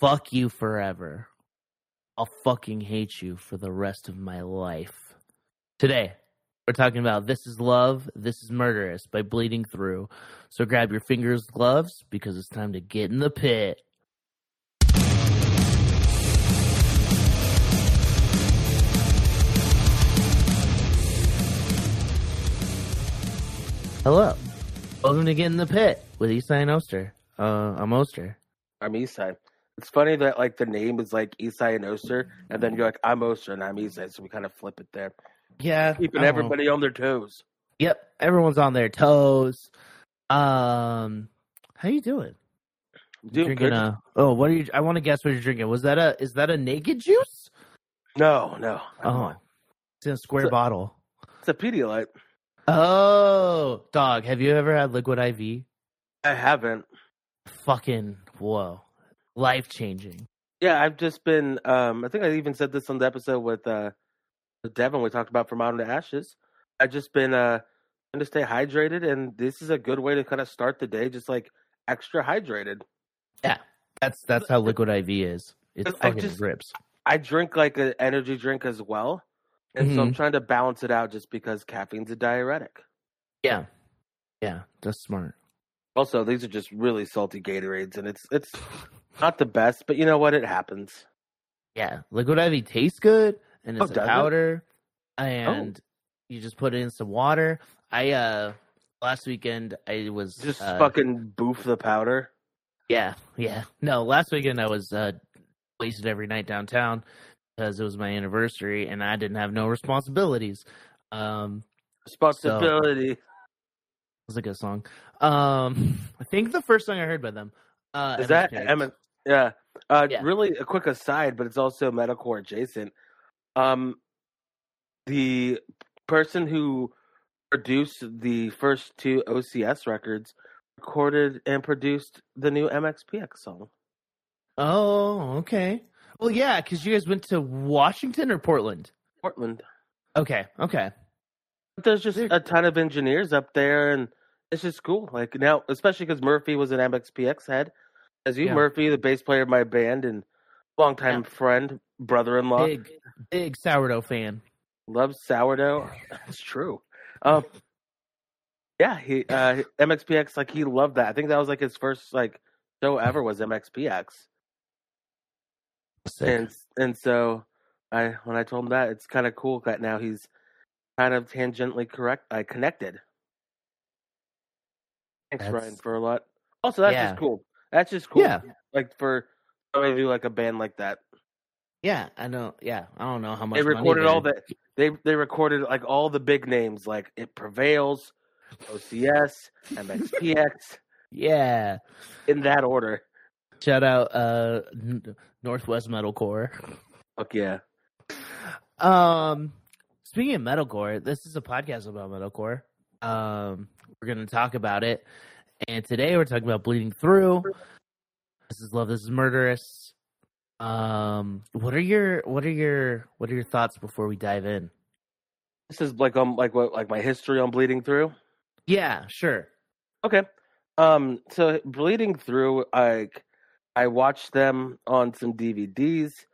fuck you forever. I'll fucking hate you for the rest of my life. Today, we're talking about This is Love, This is Murderous by Bleeding Through. So grab your fingers, gloves, because it's time to get in the pit. Hello. Welcome to Get in the Pit with Eastside and Oster. Uh, I'm Oster. I'm Eastside. It's funny that like the name is like Eastside and Oster, and then you're like I'm Oster and I'm Eastside, so we kind of flip it there, Yeah. keeping don't know. everybody on their toes. Yep, everyone's on their toes. Um, how you doing? Doing drinking good. a? Oh, what are you? I want to guess what you're drinking. Was that a? Is that a naked juice? No, no. Oh, it's in a square So- bottle. It's a Pedialyte. Oh, dog. Have you ever had liquid IV? I haven't. Fucking whoa, life changing. Yeah, I've just been. Um, I think I even said this on the episode with uh, Devin. We talked about from Mountain to Ashes. I've just been uh trying to stay hydrated, and this is a good way to kind of start the day, just like extra hydrated. Yeah, that's that's how liquid IV is. It's I fucking just- rips. I drink like an energy drink as well, and so I'm Mm-hmm. trying to balance it out, just because caffeine's a diuretic. Yeah, yeah, that's smart. Also, these are just really salty Gatorades, and it's it's not the best, but you know what? It happens. Yeah, liquid IV tastes good, and Oh, it's a does it? powder, and you just put it in some water. I uh last weekend I was Just uh, fucking boof the powder. yeah yeah no last weekend I was uh wasted every night downtown because it was my anniversary and I didn't have no responsibilities. Um, Responsibility. was a good song. Um, I think the first song I heard by them. Uh, Is that MSK. Yeah. Uh, Yeah. Really, a quick aside, but it's also metalcore adjacent. Um, the person who produced the first two OCS records recorded and produced the new MXPX song. Oh, okay. Well, yeah, because you guys went to Washington or Portland. Portland. Okay, okay. But there's just a ton of engineers up there, and it's just cool. Like now, especially because Murphy was an MXPX head. As you, Yeah. Murphy, the bass player of my band and longtime Yeah. friend, brother-in-law, Big, big sourdough fan. loves sourdough. That's true. Um, yeah, he uh, MXPX like he loved that. I think that was like his first like show ever was MXPX, Sick. and and so I when I told him that, it's kind of cool that now he's kind of tangentially correct, uh, connected. Thanks, That's- Ryan, for a lot. Also, that's Yeah. just cool. That's just cool. Yeah. like for somebody to do like a band like that. Yeah, I know. Yeah, I don't know how much They recorded all the they they recorded like all the big names like It Prevails, OCS, MXPX Yeah. in that order. Shout out uh N- Northwest Metalcore. Fuck yeah. Um speaking of metalcore, this is a podcast about metalcore. Um we're going to talk about it. And today we're talking about Bleeding Through. This is Love, this is Murderous. Um what are your what are your what are your thoughts before we dive in? This is like um like what like my history on Bleeding Through. Yeah, sure. Okay. Um so Bleeding Through like I watched them on some DVDs.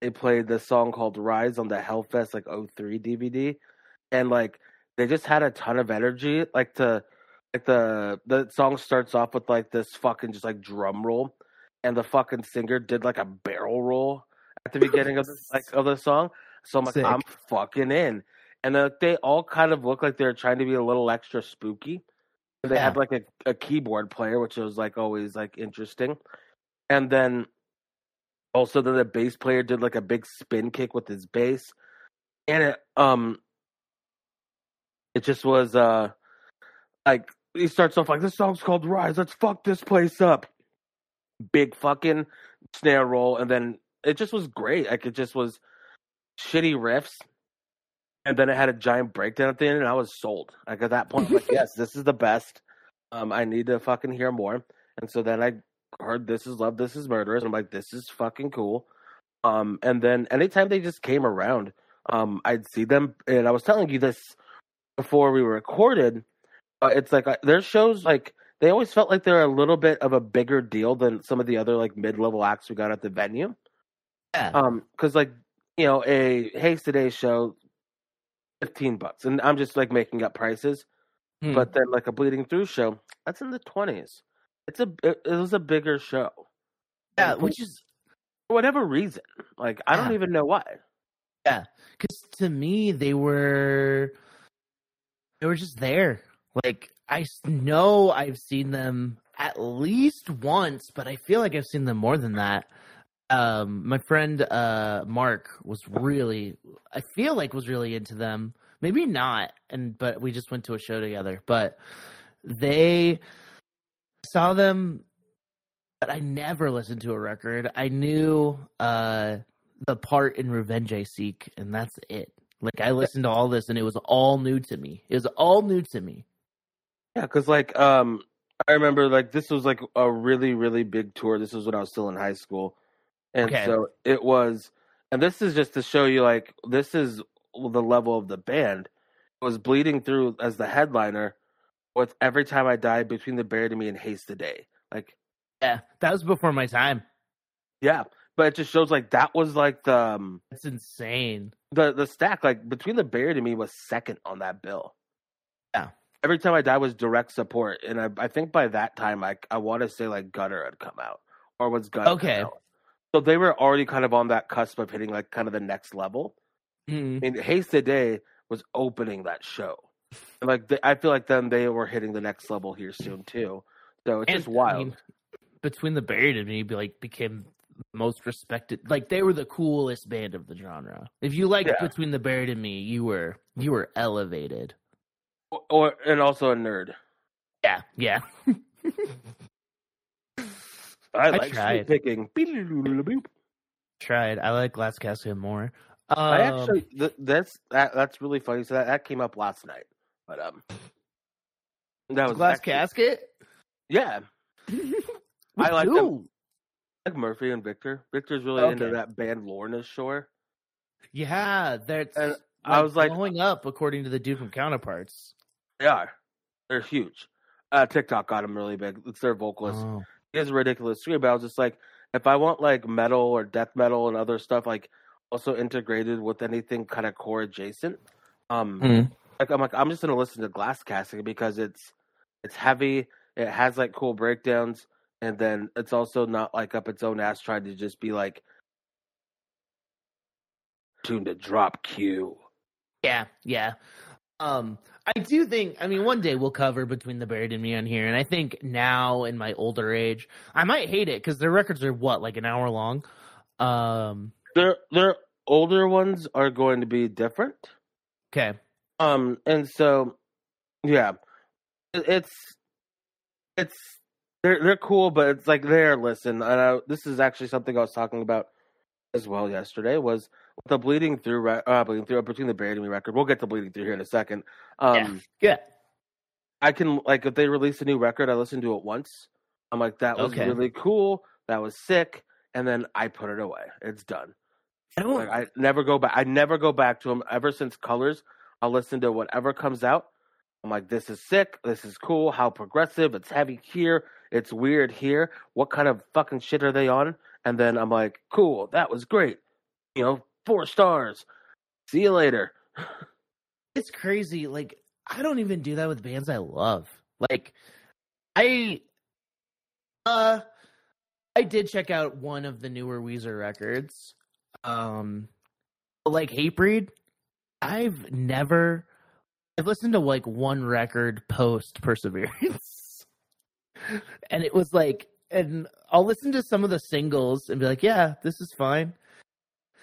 They played the song called Rise on the Hellfest like 03 DVD and like they just had a ton of energy like the like the the song starts off with like this fucking just like drum roll and the fucking singer did like a barrel roll at the beginning of the like of the song. So i'm like Sick. i'm fucking in. And uh, they all kind of look like they're trying to be a little extra spooky. And they Yeah. had like a, a keyboard player which was like always like interesting. And then also then the bass player did like a big spin kick with his bass. And it um it just was uh like he starts off like this song's called rise. Let's fuck this place up. Big fucking snare roll and then it just was great. Like it just was shitty riffs and then it had a giant breakdown at the end and i was sold. Like at that point i'm like yes this is the best. Um i need to fucking hear more. And so then i heard this is love this is murderous i'm like this is fucking cool. Um and then anytime they just came around um i'd see them and i was telling you this before we recorded uh, it's like uh, their shows like they always felt like they're a little bit of a bigger deal than some of the other like mid level acts we got at the venue. Yeah. Um, because like you know, a Haste the Day show, fifteen bucks, and I'm just like making up prices. Hmm. But then like a Bleeding Through show, that's in the twenties. It's a it, it was a bigger show. yeah, And which is for whatever reason, like I don't even know why. yeah, because to me they were they were just there. Like I know I've seen them at least once, but I feel like I've seen them more than that. Um, my friend uh Mark was really, I feel like was really into them. Maybe not, and but we just went to a show together. But they saw them, but I never listened to a record. I knew uh the part in Revenge I Seek, and that's it. Like I listened to all this, and it was all new to me. It was all new to me. Yeah, because like um, I remember like this was like a really really big tour. This was when I was still in high school, and Okay. so it was. And this is just to show you like this is the level of the band. It was bleeding through as the headliner with every time I died between the buried me and Haste the Day. Like Yeah, that was before my time. yeah, but it just shows like that was like the um, That's insane. the the stack like between the buried and me was second on that bill. Every time I died was direct support, and I I think by that time I I want to say like Gutter had come out or was Gutter Okay. So they were already kind of on that cusp of hitting like kind of the next level. Mhm. I mean, Haste the Day was opening that show, and like they, I feel like then they were hitting the next level here soon too. So it's And, just I wild. mean, between the buried and me, be like became most respected. Like they were the coolest band of the genre. If you liked Yeah. between the buried and me, you were you were elevated. Or, or and also a nerd. Yeah, yeah. I, I like tried. picking. Tried. I like Glass Casket more. Um, I actually th- that's that, that's really funny. So that, that came up last night, but um, that was Glass actually- Casket. Yeah, I like them. who? like Murphy and Victor. Victor's really into that band Lorna Shore. Yeah, that's. And like, I was like- blowing up according to the dude from Counterparts. They are. They're huge. Uh, TikTok got them really big. It's their vocalist. Oh. He has a ridiculous scream, but I was just like, if I want like metal or death metal and other stuff, like also integrated with anything kind of core adjacent, um, Mhm. like I'm like I'm just gonna listen to Glass Casket because it's it's heavy. It has like cool breakdowns, and then it's also not like up its own ass trying to just be like tuned to drop Q. Yeah, yeah. Um, I do think. I mean, one day we'll cover between the buried and me on here, and I think now in my older age, I might hate it because their records are what like an hour long. Um, Their their older ones are going to be different. okay, Um, and so, yeah, it's it's they're they're cool, but it's like there. Listen, and I, this is actually something I was talking about as well yesterday. Was the bleeding through, re- uh, bleeding through between the buried and me record. We'll get to bleeding through here in a second. Um, yeah, I can like if they release a new record, I listen to it once. I'm like, that was Okay. really cool. That was sick, and then I put it away. It's done. I don't. Like I never go back. I never go back to them ever since Colors. I'll listen to whatever comes out. I'm like, this is sick. This is cool. How progressive. It's heavy here. It's weird here. What kind of fucking shit are they on? And then I'm like, cool. That was great. You know, four stars. See you later. it's crazy. Like I don't even do that with bands I love. Like I uh I did check out one of the newer Weezer records. Um like Hatebreed. I've never I've listened to like one record post Perseverance. and it was like and I'll listen to some of the singles and be like, yeah, this is fine.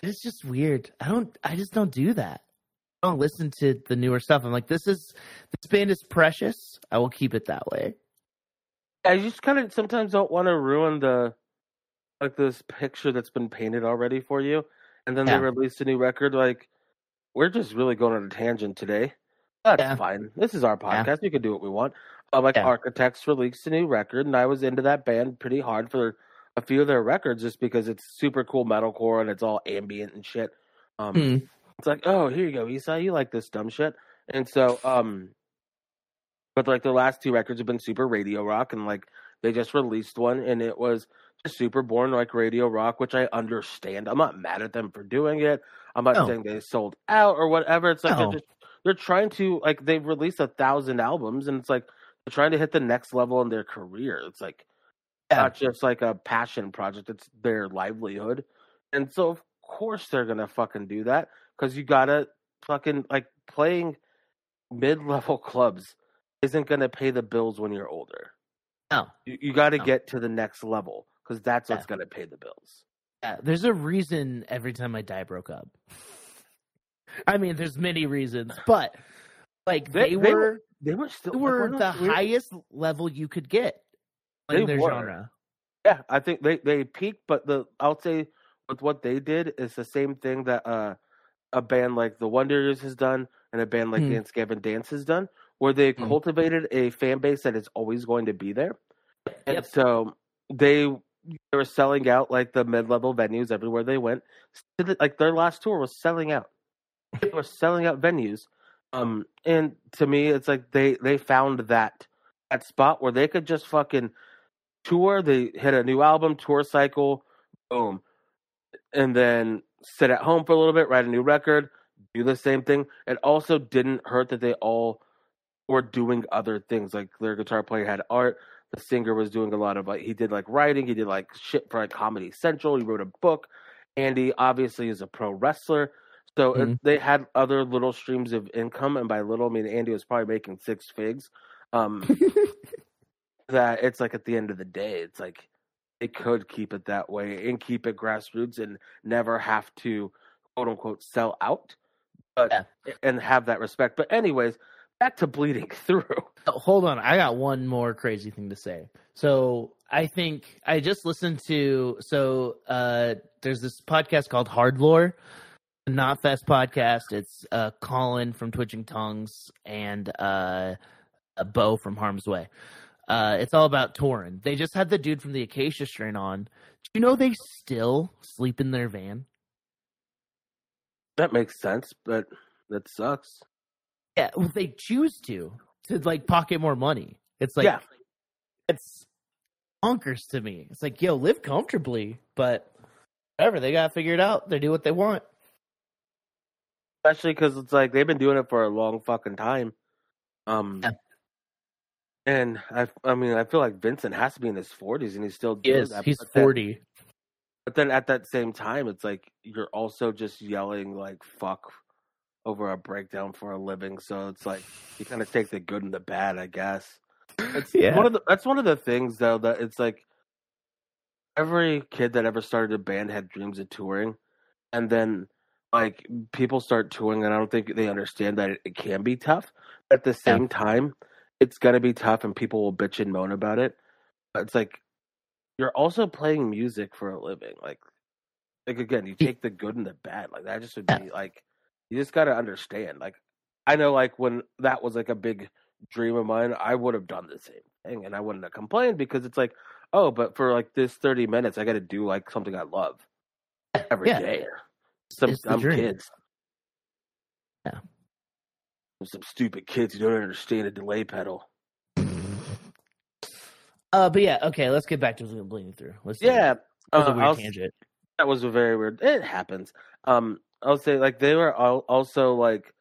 It's just weird. I don't I just don't do that. I don't listen to the newer stuff. I'm like, this is this band is precious. I will keep it that way. I just kind of sometimes don't want to ruin the like this picture that's been painted already for you, and then Yeah. they release a new record. Like we're just really going on a tangent today. That's Yeah. fine. This is our Yeah. podcast. We can do what we want. Uh, like Yeah. Architects released a new record, and I was into that band pretty hard for a few of their records just because it's super cool metalcore and it's all ambient and shit. Um, Hmm. It's like, oh, here you go, Esai, you like this dumb shit, and so um, but like the last two records have been super radio rock, and like they just released one, and it was just super boring like radio rock, which I understand. I'm not mad at them for doing it. I'm not No. saying they sold out or whatever. It's like they're just they're trying to like they've released a thousand albums, and it's like they're trying to hit the next level in their career. It's like. Not just like a passion project; it's their livelihood, and so of course they're gonna fucking do that because you gotta fucking like playing mid-level clubs isn't gonna pay the bills when you're older. No. You, you got to No. get to the next level because that's what's Yeah. to pay the bills. Yeah, there's a reason every time I die broke up. I mean, there's many reasons, but like They- they, they were were- They were still they like, were the we're- highest level you could get They in their were. genre. Yeah, I think they they peaked, but the I'll say with what they did is the same thing that uh, a band like the Wonders has done and a band like Hmm. Dance Gavin Dance has done, where they Hmm. cultivated a fan base that is always going to be there, and Yep. so they they were selling out like the mid level venues everywhere they went. Like their last tour was selling out. They were selling out venues, um, and to me, it's like they they found that that spot where they could just fucking tour. They hit a new album, tour cycle, boom, and then sit at home for a little bit, write a new record, do the same thing. It also didn't hurt that they all were doing other things. Like their guitar player had art. The singer was doing a lot of like he did like writing. He did like shit for like Comedy Central. He wrote a book. Andy obviously is a pro wrestler. So it- Mhm. they had other little streams of income, and by little, I mean Andy was probably making six figs. Um, that it's like at the end of the day, it's like they could keep it that way and keep it grassroots and never have to quote unquote sell out, but Yeah. and have that respect. But anyways, back to bleeding through. Oh, hold on, I got one more crazy thing to say. So I think I just listened to so uh there's this podcast called Hard Lore, Knotfest podcast. It's uh Colin from Twitching Tongues and uh a Bo from Harm's Way. Uh it's all about touring. They just had the dude from the Acacia Strain on. Do you know they still sleep in their van? That makes sense, but that sucks. Yeah, well, they choose to to like pocket more money. It's like yeah, it's bonkers to me. It's like, yo, live comfortably, but whatever, they got figured out. They do what they want. especially because it's like they've been doing it for a long fucking time. Um, Yeah. And I, I mean, I feel like Vincent has to be in his forties, and he's still He is. that. He's but then- forty. But then at that same time, it's like you're also just yelling like "fuck" over a breakdown for a living. So it's like you kind of take the good and the bad, I guess. It's Yeah. one of the that's one of the things though that it's like every kid that ever started a band had dreams of touring, and then like people start touring, and I don't think they understand that it, it can be tough. At the Yeah. same time, it's gonna be tough, and people will bitch and moan about it. But it's like you're also playing music for a living, like. Like again, you take the good and the bad. Like that just would be like you just gotta understand. Like I know like when that was like a big dream of mine, I would have done the same thing and I wouldn't have complained because it's like, oh, but for like this thirty minutes I gotta do like something I love every Yeah. day. Some dream. kids. Yeah. Some stupid kids who don't understand a delay pedal. Uh, but yeah, okay. Let's get back to bleeding through. Let's Yeah. That was uh, a weird tangent. that was a very weird. It happens. Um, I'll say like they were al- also like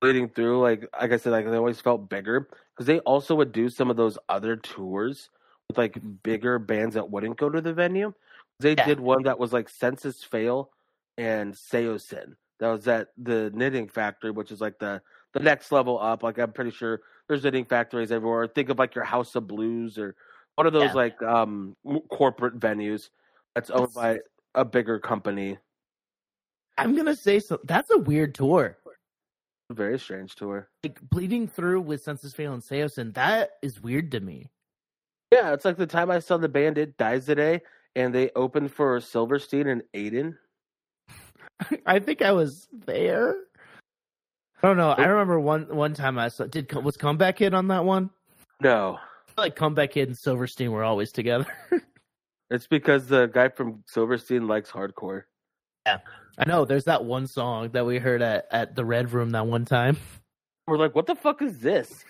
bleeding through. Like like I said, like they always felt bigger because they also would do some of those other tours with like bigger bands that wouldn't go to the venue. They Yeah. did one that was like Senses Fail and Saosin. That was at the Knitting Factory, which is like the the next level up. Like I'm pretty sure there's knitting factories everywhere. Think of like your House of Blues or one of those Yeah. like um corporate venues that's owned by a bigger company. I'm gonna say so. That's a weird tour. Very strange tour. Like bleeding through with Senses Fail and Saosin. That is weird to me. Yeah, it's like the time I saw the band It Dies Today, and they opened for Silverstein and Aiden. I think I was there. I don't know. I remember one one time I saw. Did was Comeback Kid on that one? No, I feel like Comeback Kid and Silverstein were always together. it's because the guy from Silverstein likes hardcore. Yeah, I know. There's that one song that we heard at, at the Red Room that one time. We're like, what the fuck is this?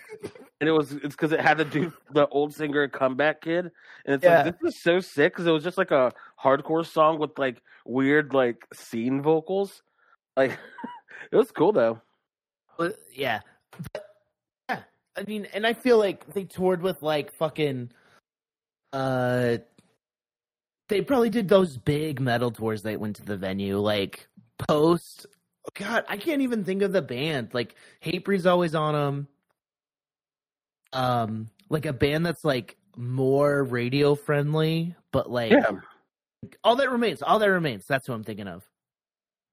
and it was it's because it had to do the old singer comeback kid, and it's Yeah. like this is so sick because it was just like a hardcore song with like weird like scene vocals, like it was cool though. But, yeah. But, yeah. I mean, and I feel like they toured with like fucking uh they probably did those big metal tours that went to the venue, like post God, I can't even think of the band. Like Hatebreed's always on them. Um, like a band that's like more radio friendly, but like Yeah, all that remains, all that remains. That's what I'm thinking of.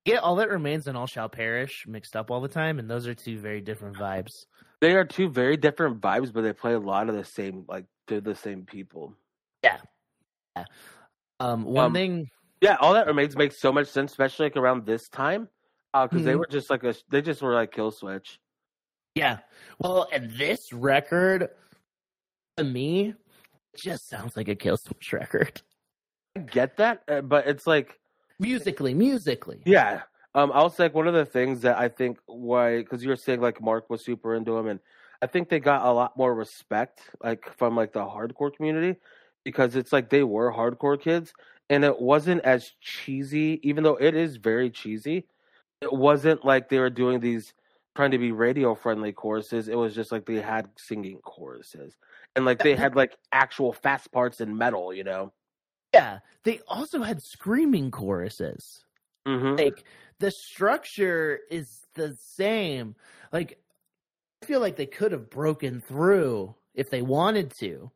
Get all that remains and all shall perish mixed up all the time, and those are two very different vibes. they are two very different vibes, but they play a lot of the same like they're the same people. Yeah. yeah. Um, one Um, thing, Yeah, all that remains makes so much sense, especially like around this time, because they Mhm. were just like a they just were like kill switch. yeah. Well, and this record to me just sounds like a Kill Switch record. I get that, uh, but it's like Musically, musically, Yeah. Um, I was like one of the things that I think why because you were saying like Mark was super into him, and I think they got a lot more respect like from like the hardcore community because it's like they were hardcore kids, and it wasn't as cheesy, even though it is very cheesy. It wasn't like they were doing these trying to be radio friendly choruses. It was just like they had singing choruses, and like they had like actual fast parts in metal, you know. Yeah. They also had screaming choruses. Mm-hmm. like the structure is the same like i feel like they could have broken through if they wanted to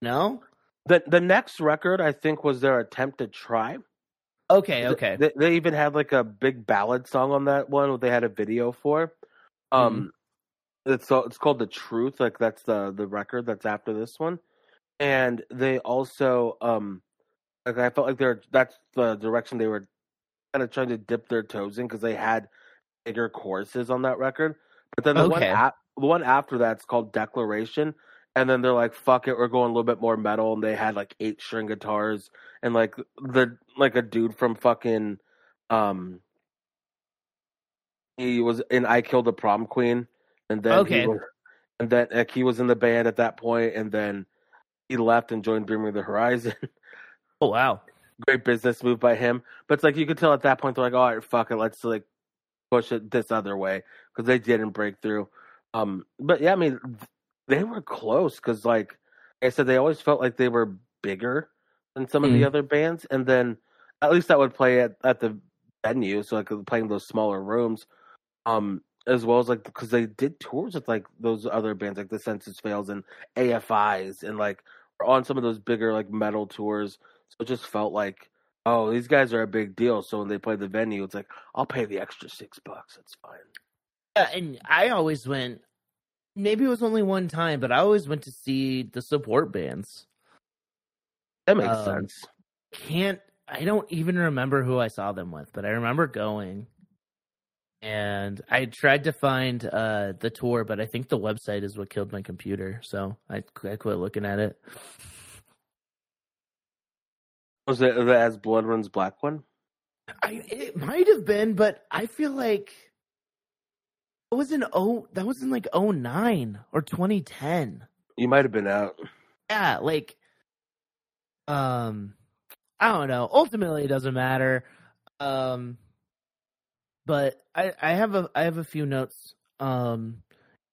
no The the next record I think was their attempt to try. okay okay They, they even had like a big ballad song on that one. They had a video for. Um, it's so it's called the Truth. Like that's the the record that's after this one, and they also um, like I felt like they're that's the direction they were kind of trying to dip their toes in because they had bigger choruses on that record. But then the one a- the one after that's called Declaration. And then they're like, "Fuck it, we're going a little bit more metal." And they had like eight string guitars and like the like a dude from fucking um he was in I Killed the Prom Queen and then Okay. he was, and then like he was in the band at that point and then he left and joined Bring Me the Horizon. oh wow Great business move by him. But it's like you could tell at that point they're like, "All right, fuck it, let's like push it this other way" because they didn't break through. Um but yeah, I mean they were close cuz like I said they always felt like they were bigger than some of the Mhm. other bands and then at least that would play at, at the venue so like playing those smaller rooms um as well as like because they did tours with like those other bands like the senses fails and afis and like on some of those bigger like metal tours so it just felt like oh these guys are a big deal so when they play the venue it's like i'll pay the extra six bucks it's fine yeah, and i always went maybe it was only one time but i always went to see the support bands that makes Um, sense can't I don't even remember who I saw them with, but I remember going. And I tried to find uh the tour, but I think the website is what killed my computer, so I I quit looking at it. Was it the as blood runs black one I it might have been, but I feel like it was in oh that was in like 09 or 2010. you might have been out Yeah, like um I don't know. Ultimately it doesn't matter. Um but I I have a I have a few notes. Um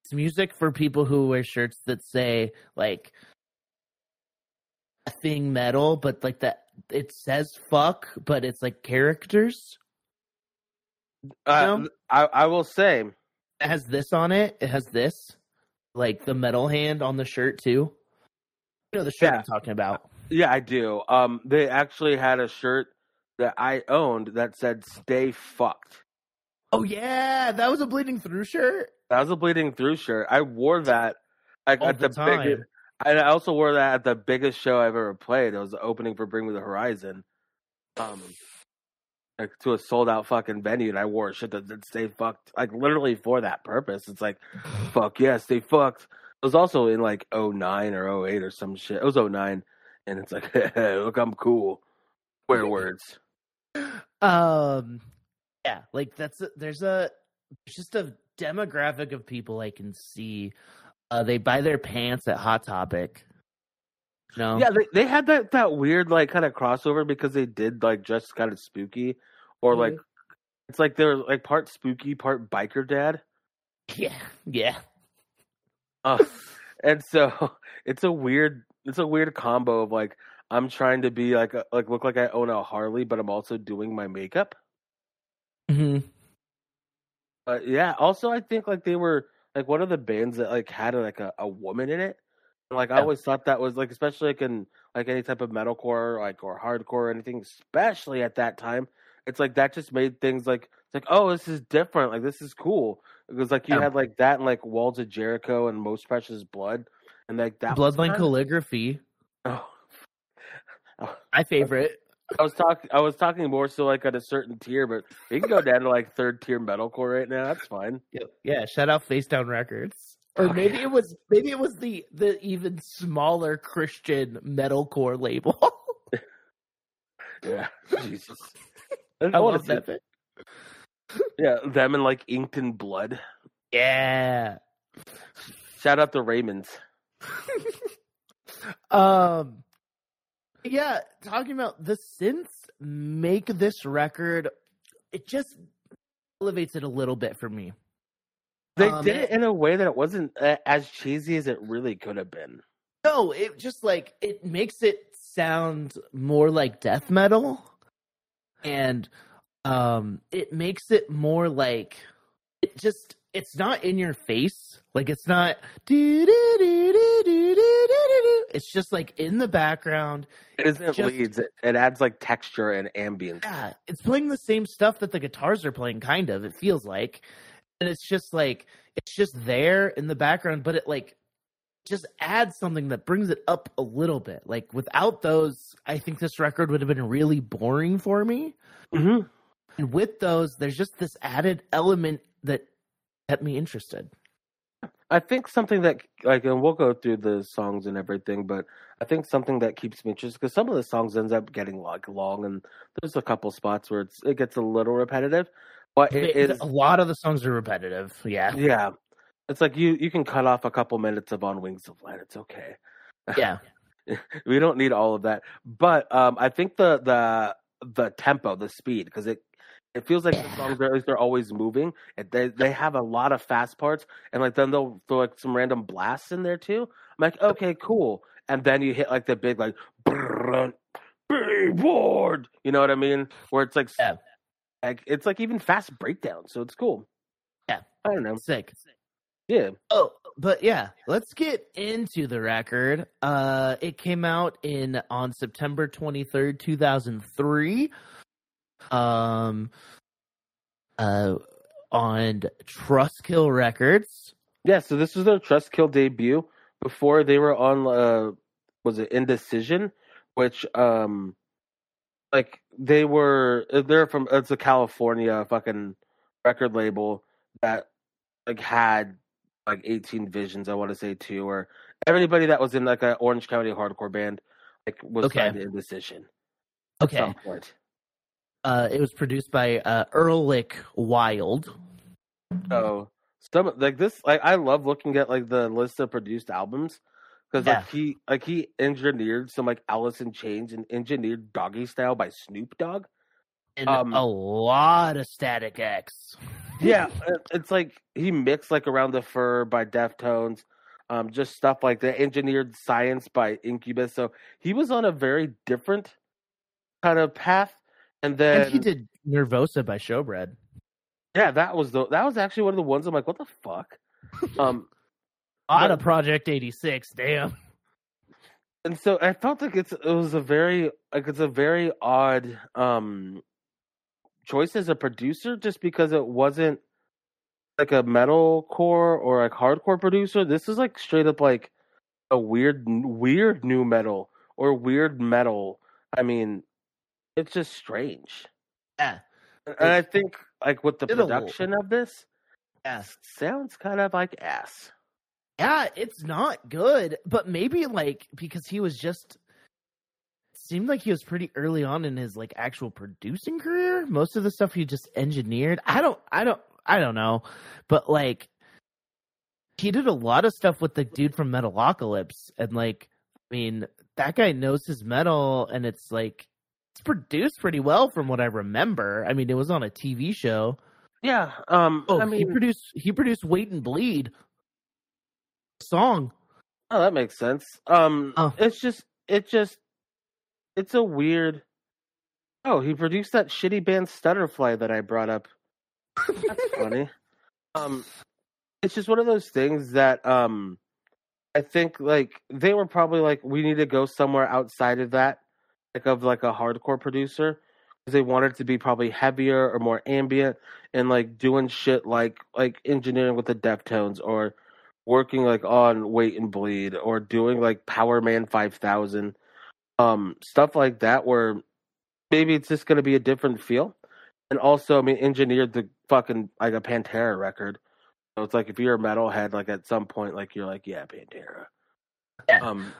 it's music for people who wear shirts that say like thing metal, but like that it says fuck, but it's like characters. uh? I, I will say It has this on it. It has this. Like the metal hand on the shirt too. You know the shirt Yeah. I'm talking about. Yeah, I do. Um, they actually had a shirt that I owned that said "Stay fucked." Oh yeah, that was a bleeding through shirt. That was a bleeding through shirt. I wore that like, All at the the, time. I also wore that at the biggest show I've ever played. It was the opening for Bring Me the Horizon, um, like to a sold out fucking venue, and I wore shit that said "Stay fucked," like literally for that purpose. It's like, fuck yeah, stay fucked. It was also in like 09 or 08 or some shit. It was 09, and it's like, look, I'm cool. Swear words. Um, yeah, like that's a, there's a there's just a demographic of people I can see Uh, they buy their pants at Hot Topic. No. Yeah, they, they had that that weird like kind of crossover because they did like just kind of spooky, or like it's like they're like part spooky, part biker dad. Yeah. Yeah. Uh, and so it's a weird it's a weird combo of like I'm trying to be like a, like look like I own a Harley, but I'm also doing my makeup. hmm Uh, yeah. Also, I think like they were like one of the bands that like had like a, a woman in it. Like I always thought that was like especially like in like any type of metalcore like or hardcore or anything, especially at that time. It's like that just made things like it's like oh this is different like this is cool because like you Yeah. had like that and like Walls of Jericho and Most Precious Blood and like that Bloodline kinda- calligraphy. Oh. Oh, My favorite. I was talking. I was talking more so like at a certain tier, but we can go down to like third tier metalcore right now. That's fine. Yeah, yeah, shout out Face Down Records. Or Okay. maybe it was maybe it was the the even smaller Christian metalcore label. Yeah, Jesus. I wanna love that. bit. Yeah, them and like inked in blood. Yeah. Shout out to Raymond's. um yeah, talking about the synths make this record it just elevates it a little bit for me. They Um, did it in a way that it wasn't uh, as cheesy as it really could have been. No, it just like it makes it sound more like death metal, and um, it makes it more like it just it's not in your face. Like it's not. It's just like in the background. It isn't just- leads. It, adds like texture and ambience. Yeah, it's playing the same stuff that the guitars are playing. Kind of, it feels like, and it's just like it's just there in the background, but it like just adds something that brings it up a little bit. Like without those, I think this record would have been really boring for me. hmm And with those, there's just this added element that kept me interested. I think something that like, and we'll go through the songs and everything, but I think something that keeps me interested because some of the songs ends up getting like long, and there's a couple spots where it's it gets a little repetitive, but it It- is a lot of the songs are repetitive. Yeah, yeah. It's like you you can cut off a couple minutes of on Wings of Light. It's okay. yeah, we don't need all of that, but um, I think the the the tempo, the speed, because it it feels like the songs are least they're always moving. They they have a lot of fast parts, and like then they'll throw like some random blasts in there too. I'm like, okay, cool. And then you hit like the big like be. You know what I mean? Where it's like, Yeah. like it's like even fast breakdown, so it's cool. Yeah. I don't know. sick. Yeah, Oh, but yeah, let's get into the record. Uh it came out in on September 23rd, 2003. Um uh on Trustkill Records. yeah. So this was their Trustkill debut before they were on. uh Was it Indecision? Which um, like they were they're from it's a California fucking record label that like had like 18 visions i want to say too or everybody that was in like a orange county hardcore band like was Okay. signed to indecision at Okay. some point Uh it was produced by uh Ulrich Wild. so some like this like i love looking at like the list of produced albums because Yeah. like he like he engineered some like alice in chains and engineered doggy style by snoop dogg And Um, a lot of Static X. yeah it- it's like he mixed like around the fur by deftones um just stuff like that engineered science by incubus so he was on a very different kind of path and then and he did Nervosa by Showbread. yeah that was the that was actually one of the ones i'm like what the fuck um A But- of Project 86, damn. and so i felt like it's it was a very like it's a very odd um choice as a producer just because it wasn't like a metal core or like hardcore producer this is like straight up like a weird weird nu metal or weird metal i mean it's just strange Yeah. and i think like with the Did a little- production of this Yeah. sounds kind of like ass Yeah, it's not good, but maybe like because he was just seemed like he was pretty early on in his like actual producing career. Most of the stuff he just engineered. I don't I don't I don't know. But like he did a lot of stuff with the dude from Metalocalypse, and like, I mean, that guy knows his metal, and it's like it's produced pretty well from what I remember. I mean, it was on a TV show. Yeah. Um. Oh, I he produced he produced "Wait and Bleed" song. oh, that makes sense. Um. Oh. It's just. It just. It's a weird. Oh, he produced that shitty band Stutterfly that I brought up. That's funny. Um, it's just one of those things that um, I think like they were probably like we need to go somewhere outside of that, like of like a hardcore producer, because they wanted to be probably heavier or more ambient and like doing shit like like engineering with the Deftones or working like on Wait and Bleed or doing like Power Man Five Thousand, um, stuff like that where maybe it's just gonna be a different feel. And also, I mean, engineered the fucking like a Pantera record. So it's like if you're a metalhead, like at some point, like you're like, yeah, Pantera. Yeah. Um,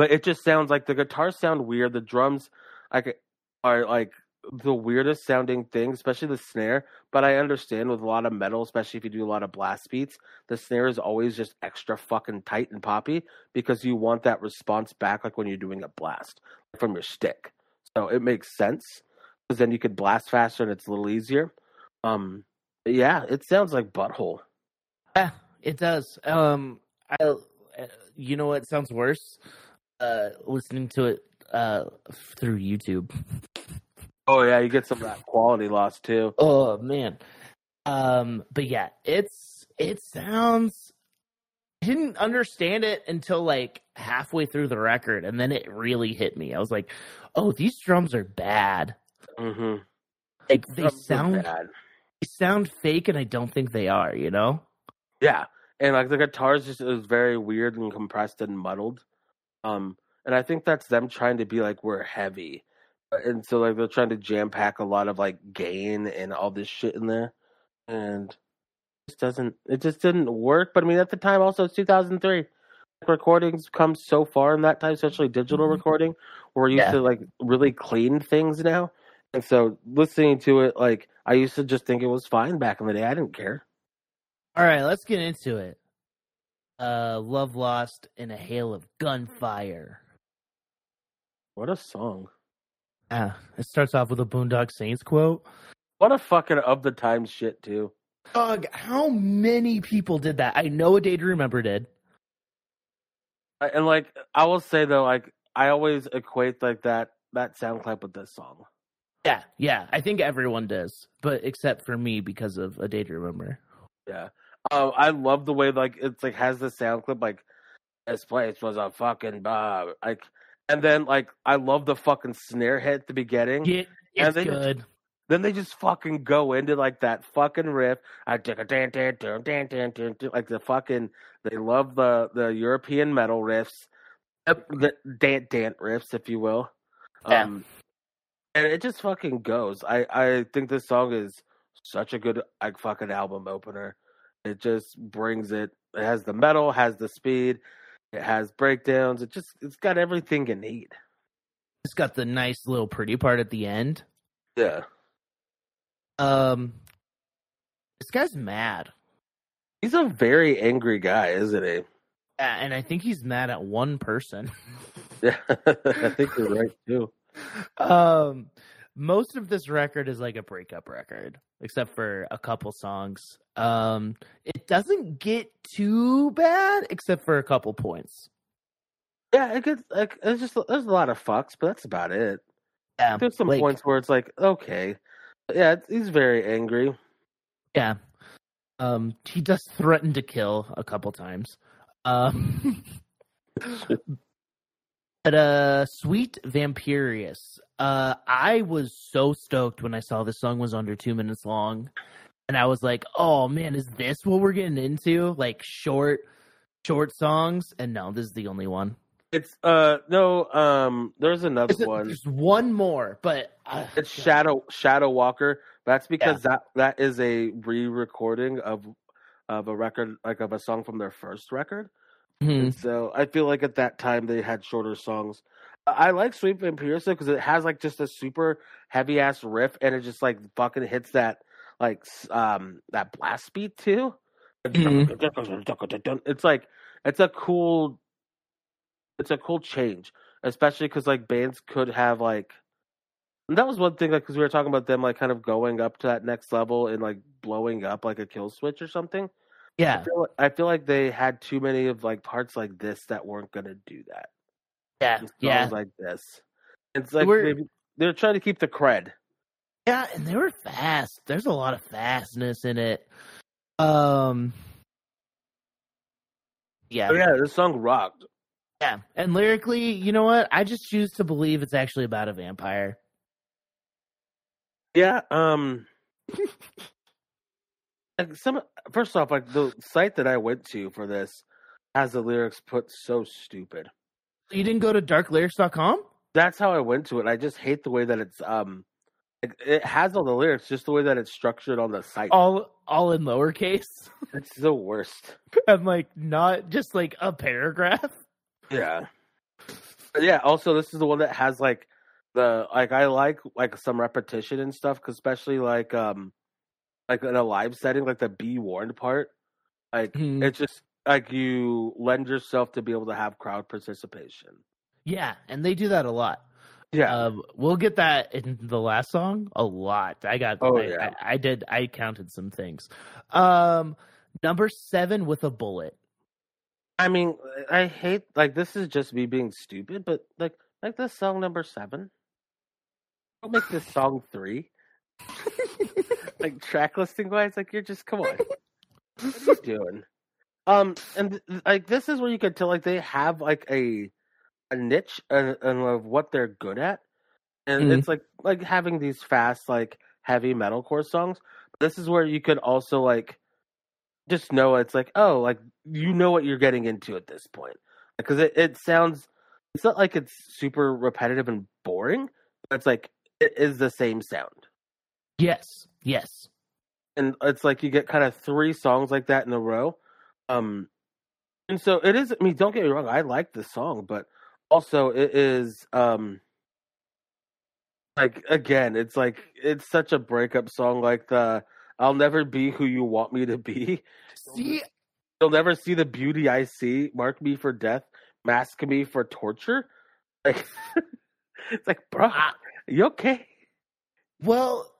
but it just sounds like the guitars sound weird. The drums, like, are like the weirdest sounding thing, especially the snare. But I understand with a lot of metal, especially if you do a lot of blast beats, the snare is always just extra fucking tight and poppy because you want that response back, like when you're doing a blast from your stick. So it makes sense because then you could blast faster and it's a little easier. Um, yeah, it sounds like butthole. Yeah, it does. Um, I, uh, you know what sounds worse? Uh, listening to it uh through YouTube. Oh yeah, you get some of that quality loss too. Oh man. Um, but yeah, it's it sounds. I didn't understand it until like halfway through the record, and then it really hit me. I was like, "Oh, these drums are bad. Mm-hmm. Like they sound bad. they sound fake, and I don't think they are." You know? Yeah, and like the guitars just is very weird and compressed and muddled. Um, and I think that's them trying to be like we're heavy, and so like they're trying to jam pack a lot of like gain and all this shit in there, and it just doesn't it just didn't work. But I mean, at the time, also it's 2003. Recordings come so far in that time, especially digital Mhm. recording, where we're used Yeah. to like really clean things now. And so listening to it, like I used to just think it was fine back in the day. I didn't care. All right, let's get into it. Uh, Love Lost in a Hail of Gunfire. What a song! Ah, it starts off with a Boondock Saints quote. What a fucking of the time shit too. Dog, how many people did that? I know a day to remember did. I- And like I will say though, like I always equate like that that sound clip with this song. Yeah, yeah. I think everyone does, but except for me because of a day to remember. Yeah. Um, I love the way like it's like has the sound clip like this place was a fucking bar like and then like I love the fucking snare hit at the beginning. And it's just- good. Then they just fucking go into like that fucking riff. I took a dan dan dan dan dan dan dan, like the fucking. They love the the European metal riffs, the dant dant riffs, if you will. Yeah. Um, and it just fucking goes. I I think this song is such a good like fucking album opener. It just brings it. It has the metal, has the speed, it has breakdowns. It just it's got everything you need. It's got the nice little pretty part at the end. Yeah. Um, this guy's mad, He's a very angry guy, isn't he? Yeah, and I think he's mad at one person. Yeah, I think you're right too. um, most of this record is like a breakup record, except for a couple songs. Um, it doesn't get too bad, except for a couple points. Yeah, it gets like it's just there's a lot of fucks, but that's about it. Yeah, There's some like- points where it's like okay, yeah, he's very angry. Yeah. Um, he does threaten to kill a couple times. Um, but uh, Sweet Vampirous. Uh, I was so stoked when I saw this song was under two minutes long, and I was like, "Oh man, is this what we're getting into? Like short, short songs?" And no, this is the only one. It's uh no um there's another one. there's one more, but uh, It's Shadow Shadow Walker. That's because that that is a re-recording of of a record like of a song from their first record. Mhm. So I feel like at that time they had shorter songs. I like Sweet Vampirous because it has like just a super heavy ass riff and it just like fucking hits that like um that blast beat too. Mhm. It's like it's a cool, it's a cool change, especially because like bands could have like, and that was one thing like because we were talking about them like kind of going up to that next level and like blowing up like a kill switch or something. I Yeah, feel, I feel like they had too many of like parts like this that weren't gonna do that. yeah, Songs yeah, like this. It's like We're- they're trying to keep the cred. yeah, and they were fast. There's a lot of fastness in it. Um, yeah, Oh yeah, this song rocked. yeah, and lyrically, you know what? I just choose to believe it's actually about a vampire. Yeah, um like some first off, like the site that I went to for this has the lyrics put so stupid. You didn't go to darklyrics.com? That's how I went to it. I just hate the way that it's um it, it has all the lyrics, just the way that it's structured on the site. All all in lowercase It's the worst. and like not just like a paragraph. Yeah. But yeah, also this is the one that has like the like I like like some repetition and stuff cuz especially like um like in a live setting, like the be warned part. Like Mhm. it's just like you lend yourself to be able to have crowd participation. Yeah, and they do that a lot. Yeah. Um, we'll get that in the last song a lot. I got. Oh, I, yeah. I, I did. I counted some things. Um, number seven with a bullet. I mean, I hate like this is just me being stupid, but like like this song number seven. I'll make this song three. like track listing wise, like you're just come on. What are you doing? Um, and like this is where you can tell like they have like a a niche and, and of what they're good at, and Mhm. it's like like having these fast like heavy metalcore songs. This is where you could also like just know it's like oh like you know what you're getting into at this point because it, it sounds it's not like it's super repetitive and boring but it's like it is the same sound Yes. Yes. and it's like you get kind of three songs like that in a row um and so it is i mean don't get me wrong i like the song but also it is um like again it's like it's such a breakup song like the i'll never be who you want me to be See, You'll never see the beauty I see. Mark me for death. Mask me for torture. Like it's like, bro, you okay? well,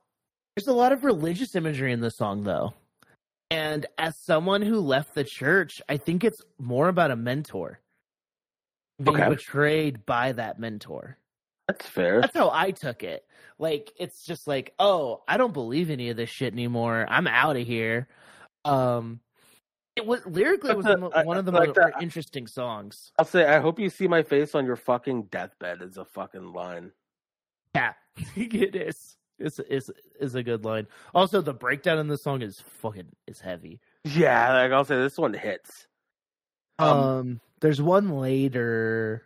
there's a lot of religious imagery in the song, though. And as someone who left the church, I think it's more about a mentor being Okay. betrayed by that mentor. That's fair. That's how I took it. Like it's just like, oh, I don't believe any of this shit anymore. I'm out of here. Um, it was lyrically it was a- the mo- I- one of the that- interesting songs. I'll say, I hope you see my face on your fucking deathbed is a fucking line. Yeah, it is. It's is is a good line. Also, the breakdown in the song is fucking is heavy. Yeah, like I'll say this one hits. Um, Um, there's one later.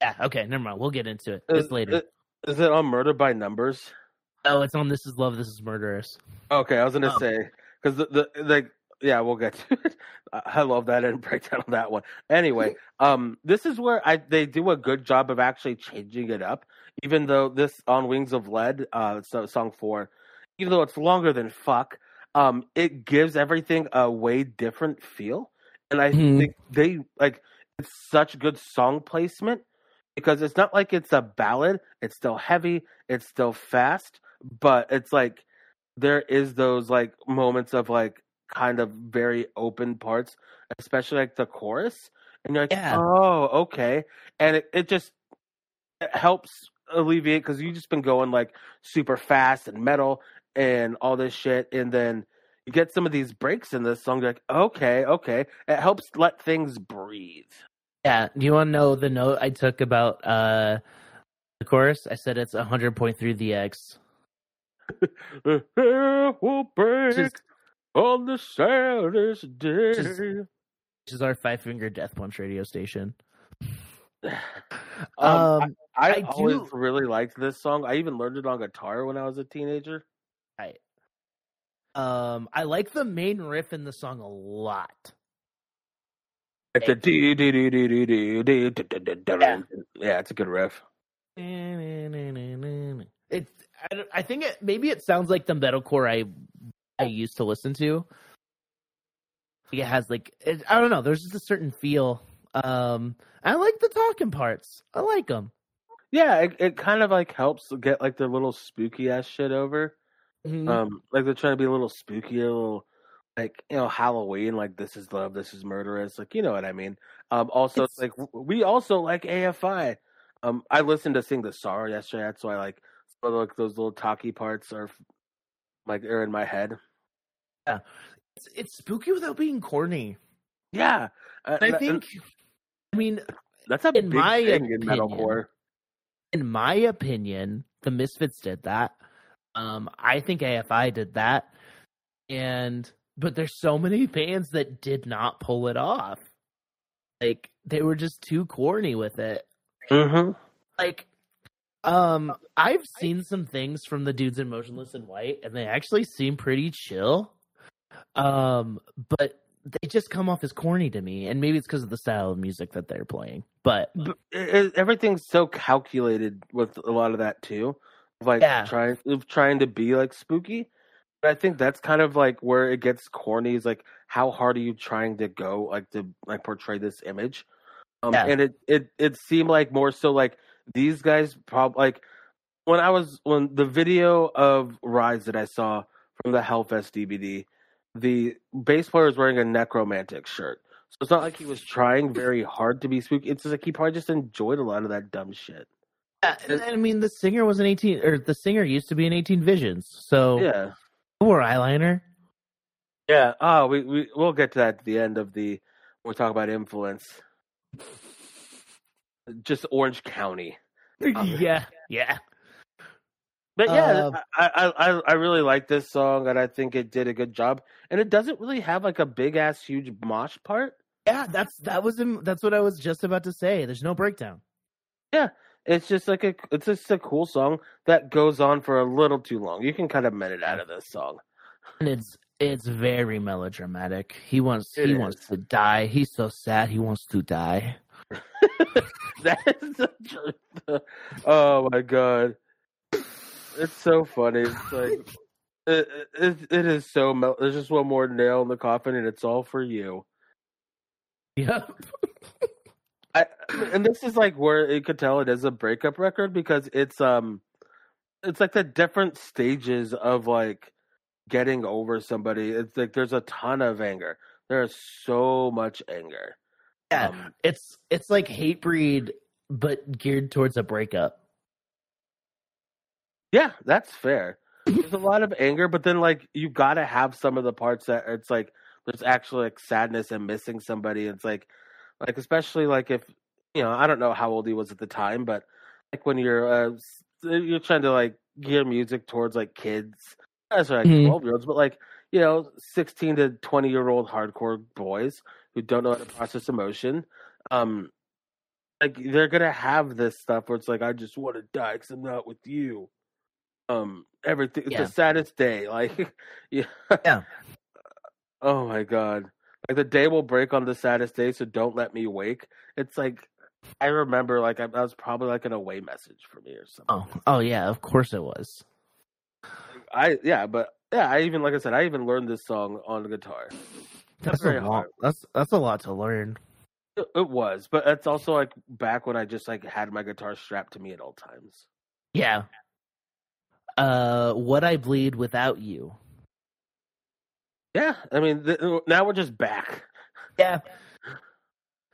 Yeah, okay, never mind. We'll get into it. It's later. is- is it on Murder by Numbers? oh, it's on This Is Love, This Is Murderous. Okay, I was gonna Um, say because the, the like yeah, we'll get to it. I love that and breakdown on that one. Anyway, um, this is where I they do a good job of actually changing it up. Even though this on Wings of Lead, uh, so song four, even though it's longer than fuck, um, it gives everything a way different feel, and I Mhm. think they like it's such good song placement because it's not like it's a ballad. It's still heavy. It's still fast, but it's like there is those like moments of like kind of very open parts, especially like the chorus, and you're like, Yeah. oh, okay, and it, it just it helps alleviate because you've just been going like super fast and metal and all this shit, and then you get some of these breaks in this song. You're like, okay, okay, it helps let things breathe. Yeah, do you want to know the note I took about uh the chorus? I said it's 100.3 the X. The will break Just- on the saddest day. this is, our Five Finger Death Punch radio station. um, um, I, I, I, always really liked this song. I even learned it on guitar when I was a teenager. I, um, I like the main riff in the song a lot. Like the yeah. yeah, it's a good riff. It's I, I think it maybe it sounds like the metalcore I I used to listen to. it has like it, I don't know. There's just a certain feel. Um, I like the talking parts. I like them. Yeah, it, it kind of like helps get like their little spooky ass shit over. Mhm. Um, like they're trying to be a little spooky, a little like you know Halloween, like this is love, this is murderous, like you know what I mean. Um, also it's like we also like AFI. Um, I listened to Sing the Sorrow yesterday, that's why like some of like those little talky parts are like are in my head. It's, it's spooky without being corny. Yeah, uh, I that- think, I mean, that's a in big my thing in metalcore. in my opinion, the Misfits did that. Um, I think AFI did that, and but there's so many bands that did not pull it off. Like they were just too corny with it. Mm-hmm. Like, um, I've seen some things from the dudes in Motionless in White, and they actually seem pretty chill. Um, but they just come off as corny to me, and maybe it's because of the style of music that they're playing. But But it, everything's so calculated with a lot of that too, like Yeah. trying of trying to be like spooky. But I think that's kind of like where it gets corny. Is like how hard are you trying to go like to like portray this image? Um, Yeah. and it it it seemed like more so like these guys probably like when I was when the video of Rise that I saw from the Hellfest DVD, the bass player is wearing a necromantic shirt. So it's not like he was trying very hard to be spooky. It's just like he probably just enjoyed a lot of that dumb shit. Yeah, and, I mean, the singer was an 18, or the singer used to be an 18 Visions. So, Yeah. or eyeliner. Yeah. Oh, we, we we'll get to that at the end of the we'll talk about influence. Just Orange County. yeah, yeah. But yeah, Uh, I, I I really like this song and I think it did a good job. And it doesn't really have like a big ass huge mosh part. Yeah, that's that was that's what I was just about to say. There's no breakdown. Yeah, it's just like a it's just a cool song that goes on for a little too long. You can kind of minute out of this song. And it's it's very melodramatic. He wants It he is. wants to die. He's so sad he wants to die. that is such a, oh my god, it's so funny. It's like it, it, it is so. Mel- There's just one more nail in the coffin, and it's all for you. Yep. I, and this is like where you could tell it is a breakup record because it's um, it's like the different stages of like getting over somebody. It's like there's a ton of anger. There is so much anger. Yeah. Um, It's it's like Hatebreed but geared towards a breakup. Yeah, that's fair. There's a lot of anger, but then like you gotta have some of the parts that it's like there's actually like sadness and missing somebody. It's like like especially like if you know, I don't know how old he was at the time, but like when you're uh you're trying to like gear music towards like kids. That's like Mhm. twelve year olds, but like, you know, sixteen to twenty year old hardcore boys who don't know how to process emotion. Um like they're gonna have this stuff where it's like I just want to die because I'm not with you. Um, everything. It's Yeah. the saddest day. Like, yeah. Yeah. Oh my god. Like the day will break on the saddest day, so don't let me wake. It's like I remember, like I, that was probably like an away message for me or something. Oh, oh yeah, of course it was. I yeah, but yeah, I even like I said, I even learned this song on the guitar. That's very a lot. hard. That's that's a lot to learn. It, it was, but it's also like back when I just like had my guitar strapped to me at all times. Yeah. Uh, what I bleed without you. Yeah, I mean, th- now we're just back. Yeah.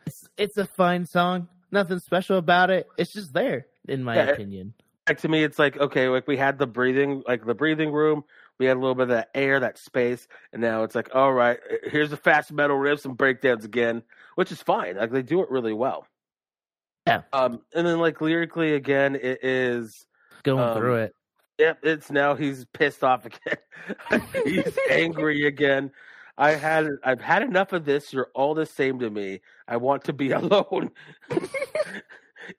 It's it's a fine song. Nothing special about it. It's just there, in my Yeah, opinion. Like to me, it's like okay, like we had the breathing, like the breathing room. We had a little bit of that air, that space, and now it's like, all right, here's the fast metal riffs and breakdowns again, which is fine. Like they do it really well. Yeah. Um, and then like lyrically again, it is Going um, through it. Yep, it's now he's pissed off again. he's angry again. I had I've had enough of this. You're all the same to me. I want to be alone.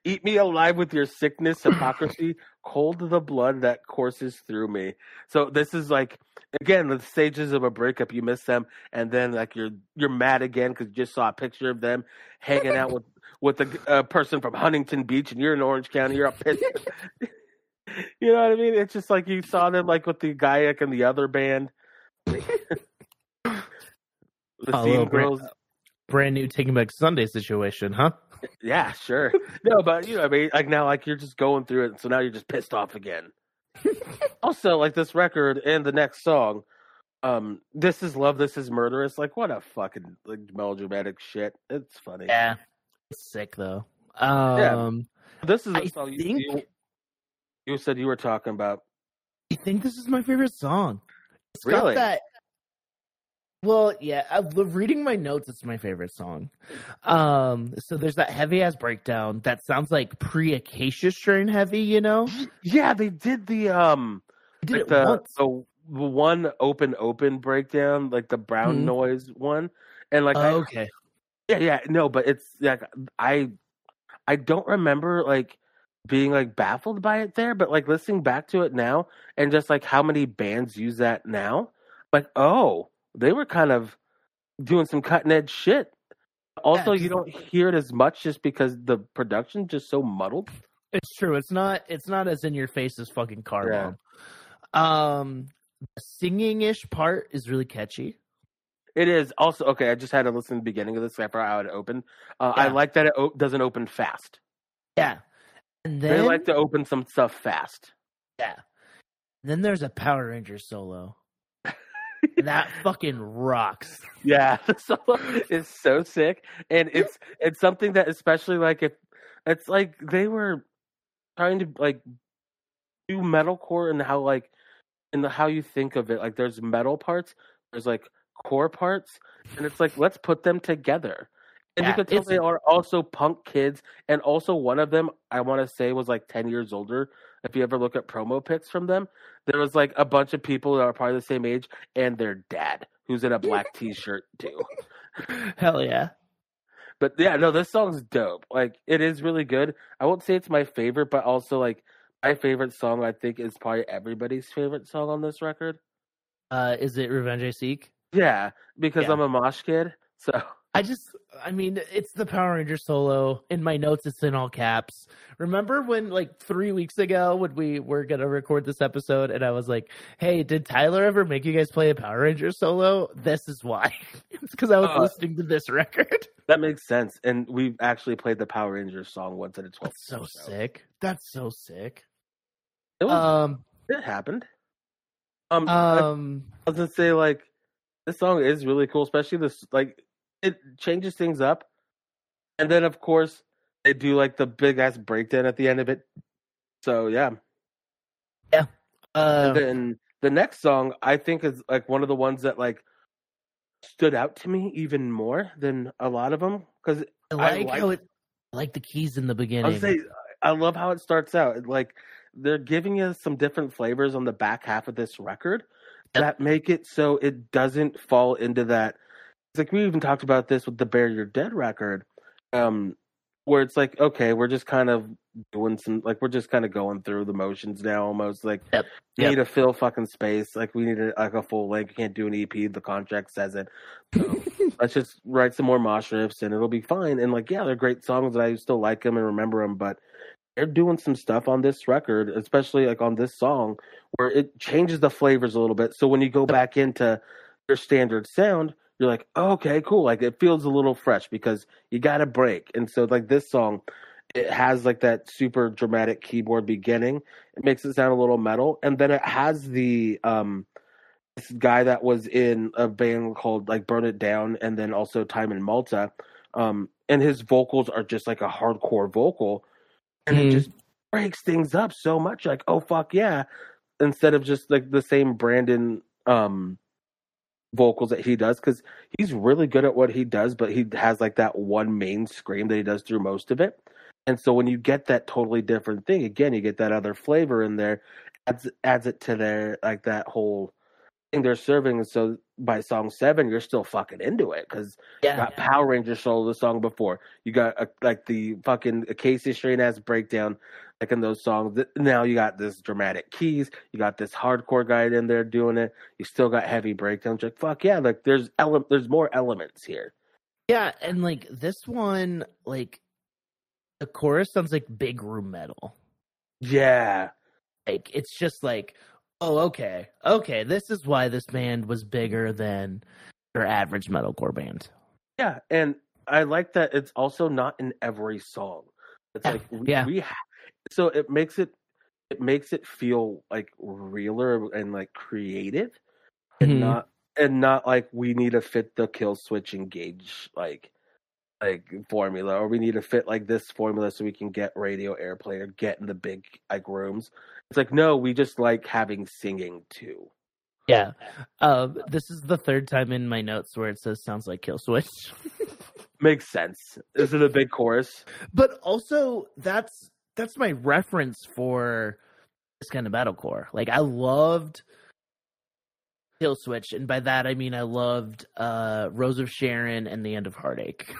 Eat me alive with your sickness, hypocrisy, cold the blood that courses through me. So this is like again the stages of a breakup. You miss them, and then like you're you're mad again because you just saw a picture of them hanging out with with a, a person from Huntington Beach, and you're in Orange County. You're up pissed. You know what I mean? It's just like you saw them like with the guy and the other band. The A scene little brand, brand new Taking Back Sunday situation, huh? yeah, sure. no, but you know, I mean, like now, like you're just going through it, so now you're just pissed off again. also, like this record and the next song, um, "This Is Love, This Is Murderous." Like, what a fucking like melodramatic shit. It's funny. Yeah, it's sick though. Um, This is I a song think- you, you said you were talking about. I think this is my favorite song. It's Really? that. Well, yeah. I, reading my notes, it's my favorite song. Um, so there's that heavy ass breakdown that sounds like pre Acacia Strain heavy. You know, Yeah, they did the um did like the, the one open open breakdown, like the brown Mhm. noise one, and like I, Oh, okay. yeah yeah no, but it's like I I don't remember like being like baffled by it there, but like listening back to it now and just like how many bands use that now, like oh they were kind of doing some cutting edge shit. Also, Yeah, you don't hear it as much just because the production's just so muddled. It's true. It's not. It's not as in your face as fucking car Yeah. bomb. Um, the singing ish part is really catchy. It is also okay. I just had to listen to the beginning of this after how it opened. Uh, I like that it o- doesn't open fast. Yeah, and They like to open some stuff fast. yeah, then there's a Power Ranger solo. that fucking rocks. Yeah, the solo is so sick, and it's it's something that especially like if it's like they were trying to like do metalcore and how like in the how you think of it. Like there's metal parts, there's like core parts, and it's like let's put them together. And Yeah, you can tell they are also punk kids, and also one of them I want to say was like ten years older. If you ever look at promo pics from them, there was like a bunch of people that are probably the same age, and their dad, who's in a black T-shirt too. Hell yeah. But yeah, no, this song's dope. Like it is really good. I won't say it's my favorite, but also like my favorite song. I think is probably everybody's favorite song on this record. Uh, is it Revenge I Seek? Yeah, because Yeah. I'm a mosh kid. So I just, I mean, it's the Power Ranger solo. In my notes, it's in all caps. Remember when, like, three weeks ago, when we were going to record this episode, and I was like, hey, did Tyler ever make you guys play a Power Ranger solo? This is why. it's because I was Uh, listening to this record. that makes sense. And we've actually played the Power Rangers song once at a 12. That's so sick. That's so sick. It was. Um, it happened. Um, I- um, I was gonna say like this song is really cool, especially this like it changes things up, and then of course they do like the big ass breakdown at the end of it. So yeah, uh, and then the next song I think is like one of the ones that like stood out to me even more than a lot of them because I like, like- how it, I like the keys in the I beginning. would say I love how it starts out. Like they're giving you some different flavors on the back half of this record Yep. that make it so it doesn't fall into that. Like we even talked about this with the Bury Your Dead record, um, where it's like okay, we're just kind of doing some like we're just kind of going through the motions now, almost like Yep. we Yep. need to fill fucking space. Like we need a, like a full length. You can't do an EP. The contract says it. So let's just write some more mosh riffs and it'll be fine. And like, yeah, they're great songs and I still like them and remember them, but they're doing some stuff on this record, especially like on this song, where it changes the flavors a little bit. So when you go back into your standard sound, you're like, oh, okay, cool. Like it feels a little fresh because you got a break. And so like this song, it has like that super dramatic keyboard beginning. It makes it sound a little metal, and then it has the um this guy that was in a band called like Burn It Down, and then also Time in Malta. Um, and his vocals are just like a hardcore vocal, and it Mhm. just breaks things up so much. Like, oh fuck yeah! Instead of just like the same Brandon um vocals that he does, because he's really good at what he does, but he has like that one main scream that he does through most of it. And so when you get that totally different thing, again, you get that other flavor in there, adds adds it to their like that whole thing they're serving. And so by song seven, you're still fucking into it because you yeah, got Power Ranger solo the song before. You got a, like the fucking Acacia Strain ass breakdown, like in those songs. Now you got this dramatic keys. You got this hardcore guy in there doing it. You still got heavy breakdowns. Like fuck yeah, like there's ele- there's more elements here. yeah, and like this one, like the chorus sounds like big room metal. Yeah, Like it's just like, oh, okay, okay, this is why this band was bigger than your average metalcore band. Yeah, and I like that it's also not in every song. It's Yeah, like we, yeah. we so it makes it it makes it feel like realer and like creative and Mhm. not and not like we need to fit the Killswitch Engage like like formula or we need to fit like this formula so we can get radio airplay or get in the big like rooms. It's like no, we just like having singing too. Yeah. Um, this is the third time in my notes where it says sounds like Killswitch. Makes sense. Is it a big chorus? but also that's that's my reference for this kind of metalcore. Like I loved Killswitch, and by that I mean I loved uh Rose of Sharon and the End of Heartache.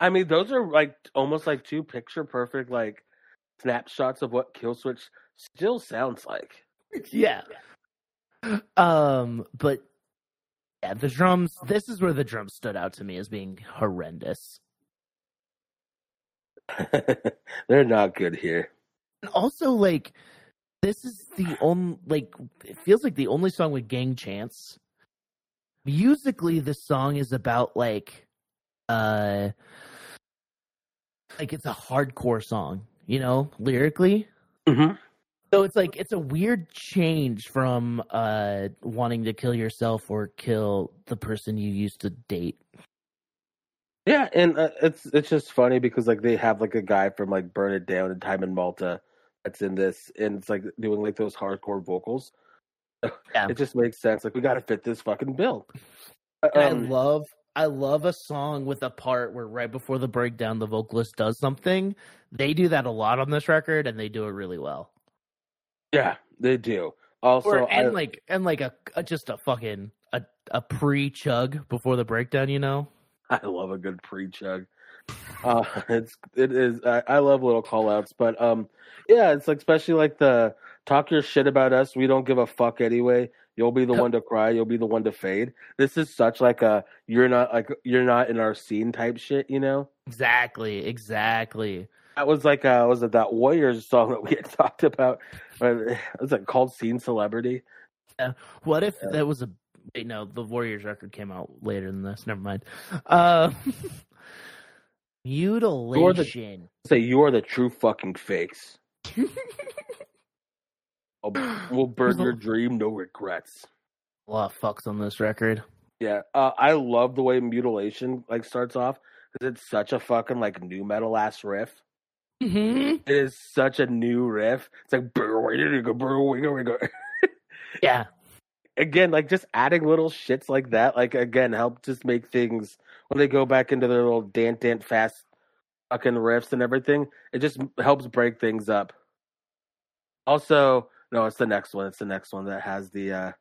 I mean, those are like almost like two picture perfect like snapshots of what Killswitch still sounds like. yeah. Um, but yeah, the drums. This is where the drums stood out to me as being horrendous. They're not good here. And also, like, this is the only like it feels like the only song with gang chants. Musically, this song is about like, uh, like it's a hardcore song, you know, lyrically. Mm-hmm. So it's like it's a weird change from uh wanting to kill yourself or kill the person you used to date. Yeah, and uh, it's it's just funny because like they have like a guy from like Burn It Down and Time in Malta that's in this, and it's like doing like those hardcore vocals. Yeah. It just makes sense. Like we got to fit this fucking bill. I Um, love I love a song with a part where right before the breakdown the vocalist does something. They do that a lot on this record and they do it really well. yeah, they do. Also, Or, and I- like and like a, a just a fucking a, a pre chug before the breakdown, you know? I love a good pre chug. Uh, it's it is. I, I love little call outs, but um, yeah, it's like especially like the talk your shit about us. We don't give a fuck anyway. You'll be the one to cry. You'll be the one to fade. This is such like a you're not like you're not in our scene type shit. You know. Exactly, exactly. That was like uh was it that Warriors song that we had talked about? Uh, Was it called Scene Celebrity? What if Yeah. that was a wait, no, the Warriors record came out later than this. Never mind. Uh mutilation. Say you are the true fucking fakes. We'll burn your dream, no regrets. A lot of fucks on this record. Yeah, uh, I love the way mutilation like starts off because it's such a fucking like nu metal ass riff. Mm-hmm. It is such a new riff. It's like "Brr, wigga, wigga, brr, wigga, wigga." Yeah. Again, like just adding little shits like that, like again, help just make things when they go back into their little dant dant fast fucking riffs and everything. It just helps break things up. Also, no, it's the next one. It's the next one that has the uh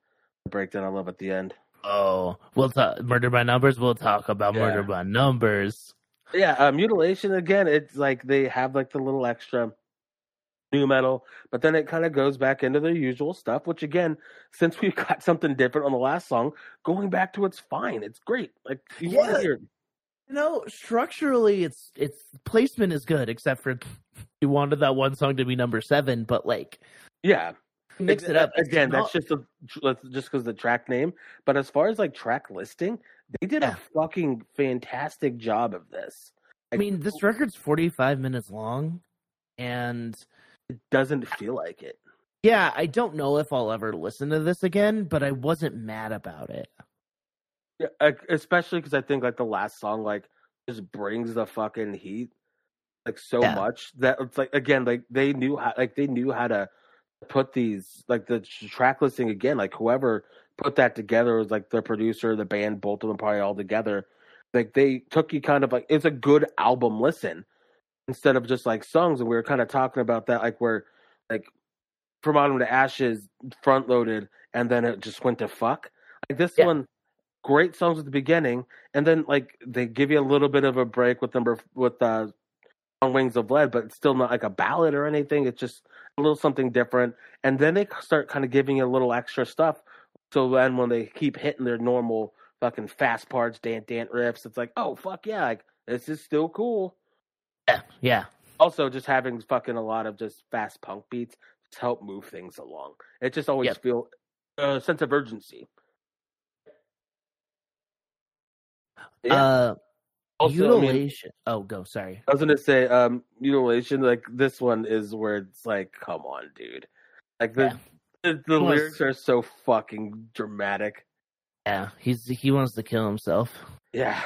breakdown I love at the end. Oh, we'll talk murder by numbers. We'll talk about Yeah. murder by numbers. Yeah, uh, mutilation again. It's like they have like the little extra nu metal, but then it kind of goes back into their usual stuff. Which again, since we've got something different on the last song, going back to it's fine. It's great. Like you want Yeah. to hear. You know, structurally, it's it's placement is good, except for you wanted that one song to be number seven, but like Yeah, mix Ex- it up again. not- That's just a just because the track name. But as far as like track listing, they did Yeah. a fucking fantastic job of this. I mean, this record's forty five minutes long, and It doesn't feel like it. yeah, I don't know if I'll ever listen to this again, but I wasn't mad about it. Yeah, especially because I think like the last song like just brings the fucking heat like so Yeah. much that it's like again like they knew how like they knew how to put these like the track listing again like whoever put that together was like the producer the band both of them probably all together like they took you kind of like it's a good album listen instead of just like songs and we were kind of talking about that like where like from autumn to ashes front loaded and then it just went to fuck like this Yeah. one great songs at the beginning and then like they give you a little bit of a break with number with uh on wings of lead but it's still not like a ballad or anything it's just a little something different and then they start kind of giving you a little extra stuff so then when they keep hitting their normal fucking fast parts dant dant riffs it's like oh fuck yeah like this is still cool Yeah, yeah, also just having fucking a lot of just fast punk beats just help move things along it just always Yep. feel a sense of urgency Yeah. Uh, Also, I mean, oh, go. Sorry. I was gonna say, um, mutilation. Like this one is where it's like, come on, dude. Like the Yeah. the, the lyrics are so fucking dramatic. Yeah, he's he wants to kill himself. Yeah,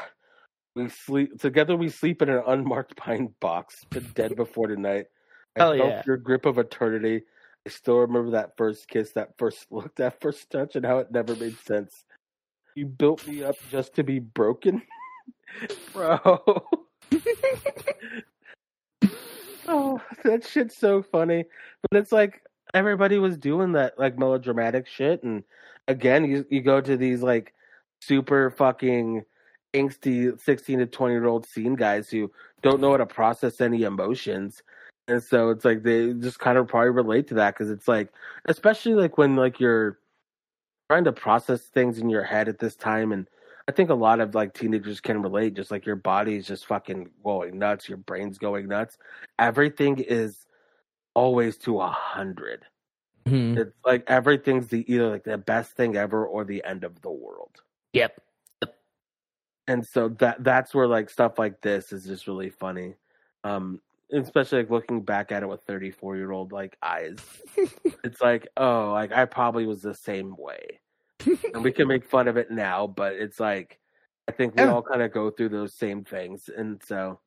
we sleep together. We sleep in an unmarked pine box, but dead before tonight. I Hell felt yeah. your grip of eternity. I still remember that first kiss, that first look, that first touch, and how it never made sense. You built me up just to be broken, bro. oh, that shit's so funny. But it's like everybody was doing that like melodramatic shit, and again, you you go to these like super fucking angsty sixteen to twenty year old scene guys who don't know how to process any emotions. And so it's like they just kind of probably relate to that because it's like, especially like when like you're trying to process things in your head at this time, and I think a lot of like teenagers can relate. Just like your body's just fucking going nuts, your brain's going nuts. Everything is always to a hundred. Mhm. It's like everything's the either like the best thing ever or the end of the world. Yep. And so that that's where like stuff like this is just really funny um especially like looking back at it with 34 year old like eyes it's like oh like i probably was the same way and we can make fun of it now but it's like i think we Yeah. all kind of go through those same things and so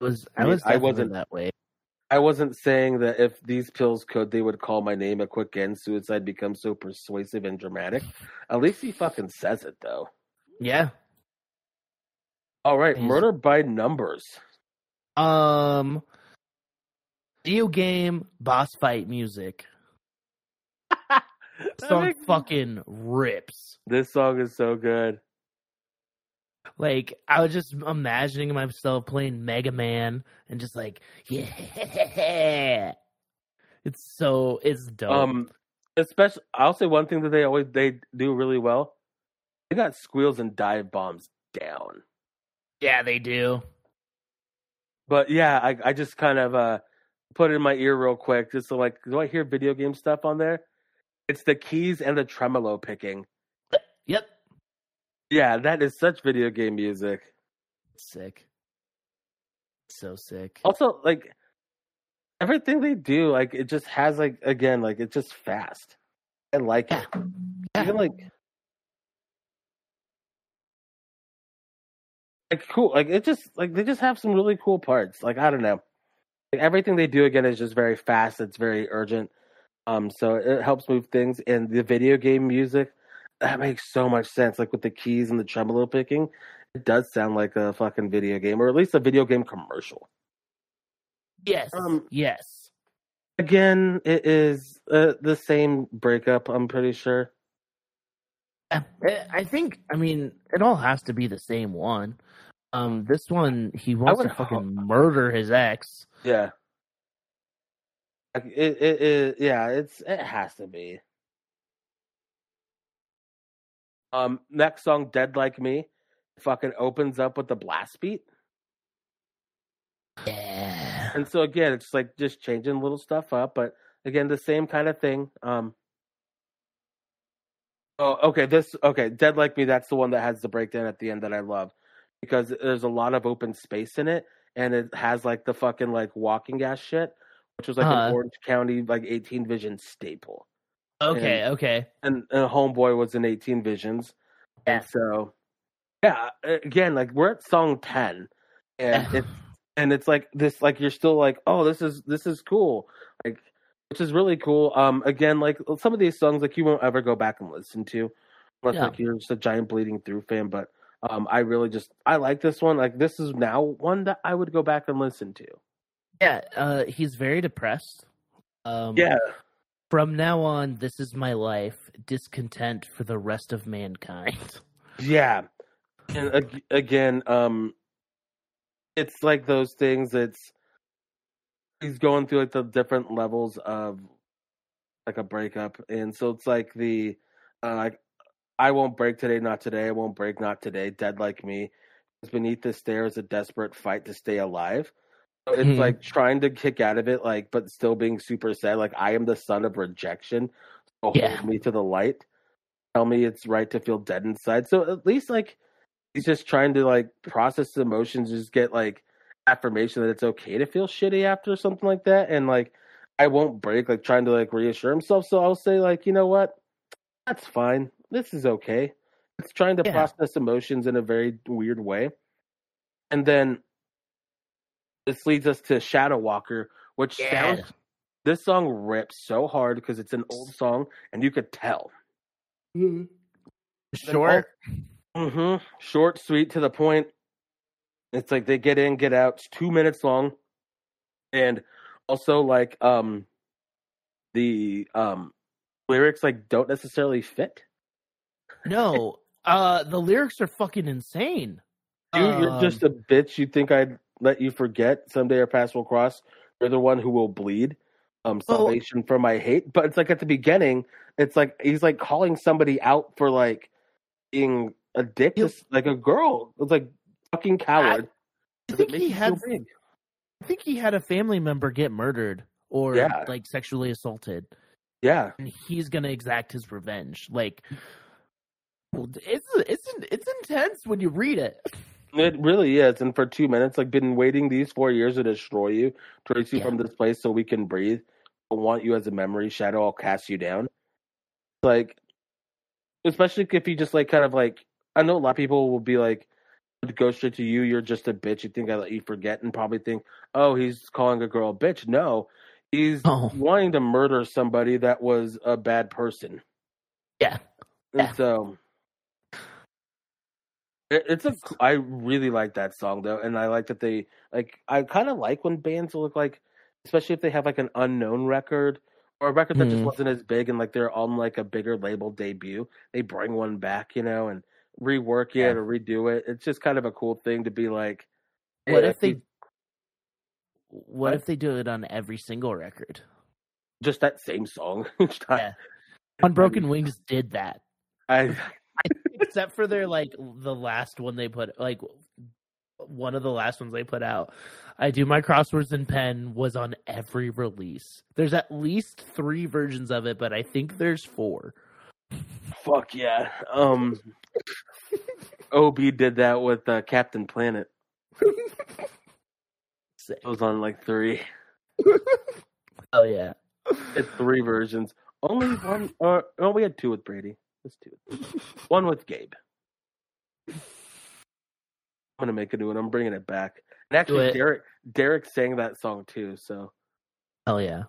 was I I was I wasn't- that way. i wasn't saying that if these pills could they would call my name a quick end suicide becomes so persuasive and dramatic at least he fucking says it though Yeah. all right murder by numbers Um. Video game boss fight music. Song fucking rips. this song is so good Like I was just imagining myself playing Mega Man and just like yeah. It's so it's dope. Um, especially, I'll say one thing that they always they do really well. They got squeals and dive bombs down. yeah, they do. But yeah, I I just kind of uh put it in my ear real quick, just so like, do I hear video game stuff on there? It's the keys and the tremolo picking. Yep. Yeah, that is such video game music. Sick. So sick. Also, like everything they do, like it just has like again, like it's just fast. I like it. Yeah. Even like like cool like it just like they just have some really cool parts. Like i don't know. Like, everything they do again is just very fast. It's very urgent. Um so it helps move things. And the video game music that makes so much sense. Like with the keys and the tremolo picking it does sound like a fucking video game or at least a video game commercial. Yes. Um, yes. again it is uh, the same breakup i'm pretty sure I- I think. I mean, it all has to be the same one. Um, this one he wants to fucking murder his ex. yeah it, it, it yeah it's it has to be um next song dead like me fucking opens up with the blast beat Yeah. and so again it's like just changing little stuff up but again the same kind of thing um oh okay this okay dead like me that's the one that has the breakdown at the end that i love because there's a lot of open space in it and it has like the fucking like walking ass shit which was like Uh-huh. an orange county like 18 vision staple Okay. Okay. and, and homeboy was in 18 visions and so yeah again like we're at song 10 and it's and it's like this like you're still like oh this is this is cool which is really cool um again like some of these songs like you won't ever go back and listen to unless Yeah. like you're just a giant bleeding through fan but um i really just i like this one like this is now one that i would go back and listen to Yeah. Uh, he's very depressed. Um, yeah From now on, this is my life. Discontent for the rest of mankind. Yeah. And ag- again, um it's like those things it's he's going through like the different levels of like a breakup and so it's like the uh like I won't break today, not today, I won't break not today, dead like me. Beneath the stairs a desperate fight to stay alive. So it's Mhm. like trying to kick out of it, like but still being super sad. Like I am the son of rejection. So Yeah. hold me to the light. Tell me it's right to feel dead inside. So at least like he's just trying to like process the emotions, just get like affirmation that it's okay to feel shitty after something like that, and like I won't break, like trying to like reassure himself. So I'll say like, you know what, that's fine. This is okay. It's trying to Yeah. process emotions in a very weird way, and then this leads us to Shadow Walker, which Yeah. sounds this song rips so hard because it's an old song and you could tell. Short. Mm-hmm. Short, sweet, to the point. It's like they get in, get out. It's two minutes long, and also like um the um lyrics like don't necessarily fit. No, uh, the lyrics are fucking insane. You're Um, just a bitch. You think I'd let you forget someday our paths will cross. You're the one who will bleed. Um, salvation from my hate. But it's like at the beginning, it's like he's like calling somebody out for like being a dick, to, like a girl. It's like fucking coward. I Does it think he had. I think he had a family member get murdered or Yeah. like sexually assaulted, Yeah, and he's gonna exact his revenge. Like, well, it's it's it's intense when you read it. it really is. And for two minutes, like been waiting these four years to destroy you, to erase you Yeah. from this place so we can breathe. I want you as a memory. Shadow, I'll cast you down. Like, especially if you just like kind of like, I know a lot of people will be like, would go straight to you. You're just a bitch. You think I let you forget, and probably think, oh, he's calling a girl a bitch. No, he's Oh. wanting to murder somebody that was a bad person. Yeah. And Yeah. so it, it's a I really like that song though, and I like that they like I kind of like when bands look like, especially if they have like an unknown record or a record that just Hmm. wasn't as big and like they're on like a bigger label debut. They bring one back, you know, and rework it Yeah. or redo it. It's just kind of a cool thing to be like. What hey, if they? What What? if they do it on every single record? just that same song? each time? Yeah. Unbroken Wings did that, I except for their like the last one they put like one of the last ones they put out. I do my crosswords in pen was on every release. There's at least three versions of it, but I think there's four. fuck yeah. Um, Ob did that with uh, Captain Planet. Sick. It was on like three. Oh yeah. It's three versions. Only one. Or no, we had two with Brady. It's two. One with Gabe. I'm gonna make a new one. I'm bringing it back. And actually. Derek Derek sang that song too. So Hell yeah.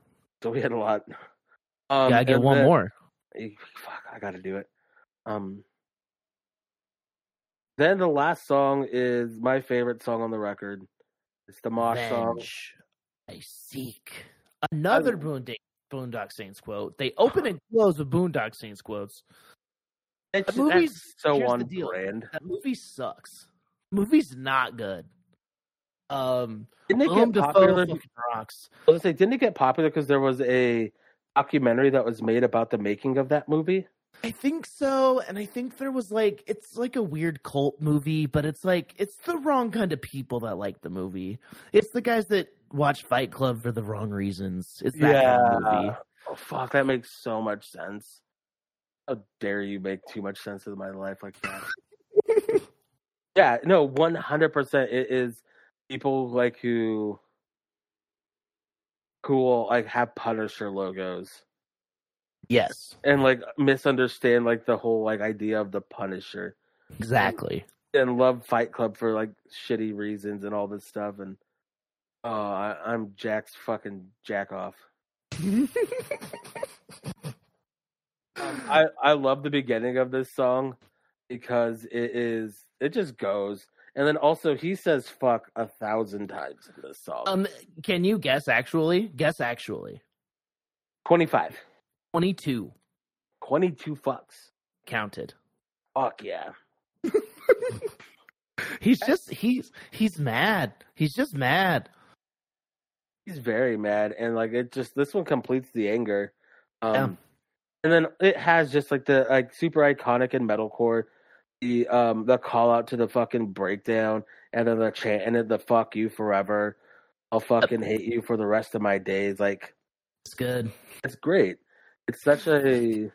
so we had a lot. Um, Gotta get one then- more. Fuck, I gotta do it. Um. Then the last song is my favorite song on the record. It's the Mosh song. I seek. Another Boondock, Boondock Saints quote. They open and close with Boondock Saints quotes. It's The movie's- so the on brand. That movie sucks. movie's not good. Um, Didn't it get popular? rocks. I was gonna say, didn't it get popular because there was a documentary that was made about the making of that movie? I think so, and I think there was like it's like a weird cult movie, but it's like it's the wrong kind of people that like the movie. It's the guys that watch Fight Club for the wrong reasons. It's that kind of movie. Oh fuck, that makes so much sense. How dare you make too much sense of my life like that? yeah, no, one hundred percent. It is people like who who will like have Punisher logos Yes, and like misunderstand like the whole like idea of the Punisher exactly. and love Fight Club for like shitty reasons and all this stuff and oh, I, I'm Jack's fucking jack off. Um, I I love the beginning of this song because it is it just goes, and then also he says "fuck" a thousand times in this song. um, can you guess? Actually, guess actually. 25. Twenty-two 22 fucks. counted. Fuck yeah. He's just he's he's mad. He's just mad. He's very mad, and like it just this one completes the anger. Um, Yeah. and then it has just like the like super iconic in metalcore, the um the call out to the fucking breakdown, and then the chant and then the "fuck you forever." I'll fucking hate you for the rest of my days. Like It's good. it's great. It's such a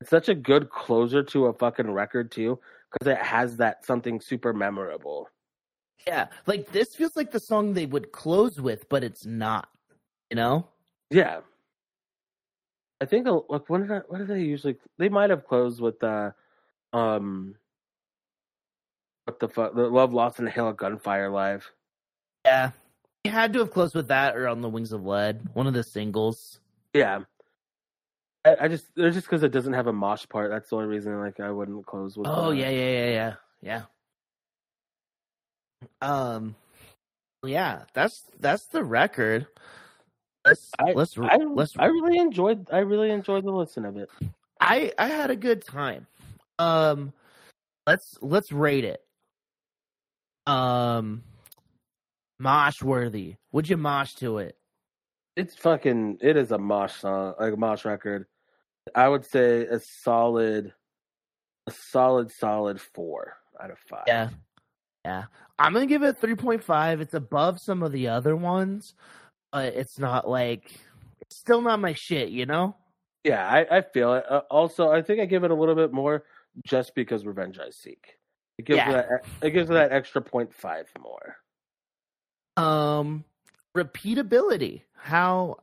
it's such a good closer to a fucking record too, because it has that something super memorable. Yeah, like this feels like the song they would close with, but it's not. You know? Yeah. I think uh, like when did I, what did they usually they might have closed with the um what the fuck the Love Lost in the Hail of Gunfire live. Yeah. You had to have closed with that or on the Wings of Lead, one of the singles. Yeah. I, I just it's just because it doesn't have a mosh part. That's the only reason like I wouldn't close with. Oh the- yeah, yeah, yeah, yeah, yeah. Um, yeah, that's that's the record. Let's I- let's I let's. I really enjoyed I really enjoyed the listen of it. I I had a good time. Um, let's let's rate it. Um, mosh worthy. Would you mosh to it? It's fucking it is a mosh song like a mosh record. I would say a solid a solid solid four out of five. Yeah, yeah. I'm gonna give it three point five. It's above some of the other ones, but it's not like it's still not my shit. You know? Yeah, I, I feel it. Uh, also, I think I give it a little bit more just because Revenge I Seek. It gives Yeah. that it gives that extra point five more. Um, repeatability. How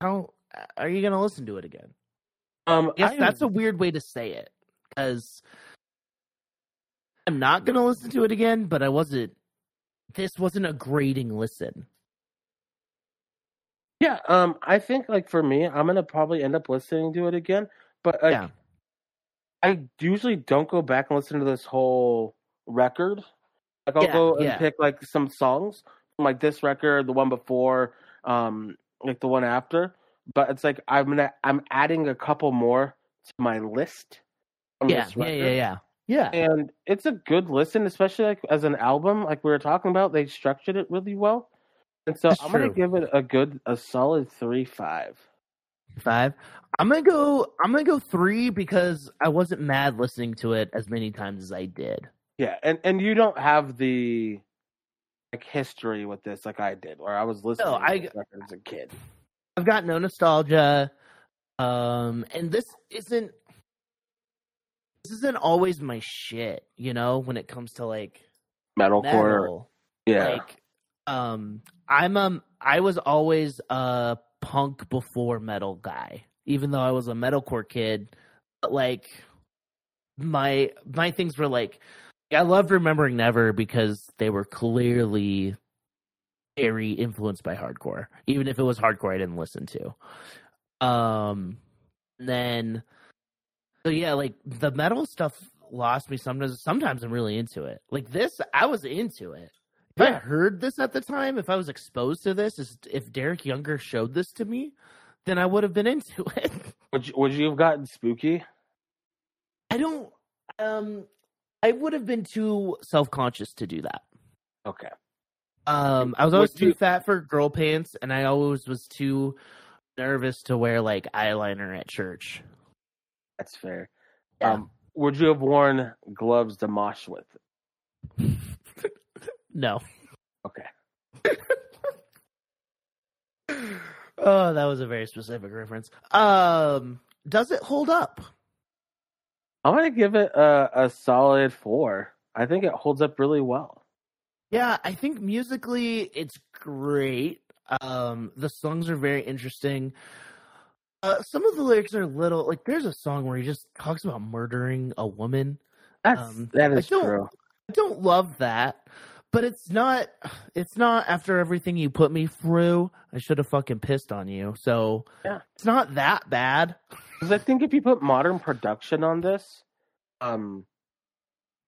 how are you gonna listen to it again? Um, Yes, that's a weird way to say it because I'm not gonna listen to it again. But I wasn't. This wasn't a grading listen. yeah. Um, I think like for me, I'm gonna probably end up listening to it again. But like, Yeah. I usually don't go back and listen to this whole record. Like I'll Yeah, go and yeah. pick like some songs like this record, the one before, um, like the one after. But it's like I'm gonna I'm adding a couple more to my list. Yeah, yeah, yeah, yeah, yeah. and it's a good listen, especially like as an album. Like we were talking about, they structured it really well, and so That's I'm gonna give it a good, a solid three five. Five. I'm gonna go. I'm gonna go three because I wasn't mad listening to it as many times as I did. Yeah, and and you don't have the like history with this like I did, where I was listening I- to this record as a kid. I've got no nostalgia. Um, and this isn't this isn't always my shit, you know, when it comes to like Metalcore, metal. yeah, Like um I'm um I was always a punk before metal guy, even though I was a metalcore kid. But like my my things were like I loved remembering Never because they were clearly very influenced by hardcore. Even if it was hardcore I didn't listen to. Um then so yeah, like the metal stuff lost me sometimes sometimes I'm really into it. Like this I was into it. If I heard this at the time, if I was exposed to this, is- if Derek Younger showed this to me, then I would have been into it. would you, would you have gotten spooky? I don't um I would have been too self-conscious to do that. Okay, Um I was always too fat for girl pants and I always was too nervous to wear like eyeliner at church. that's fair. Yeah. Um, would you have worn gloves to mosh with? No. Okay, Oh, that was a very specific reference. Um does it hold up? I'm gonna give it a, a solid four. I think it holds up really well. Yeah, I think musically it's great. Um, the songs are very interesting. Uh, some of the lyrics are little like there's a song where he just talks about murdering a woman. That's Um, that I don't- true. I don't love that, but it's not. It's not after everything you put me through. I should have fucking pissed on you. So Yeah. it's not that bad. Because I think if you put modern production on this, um,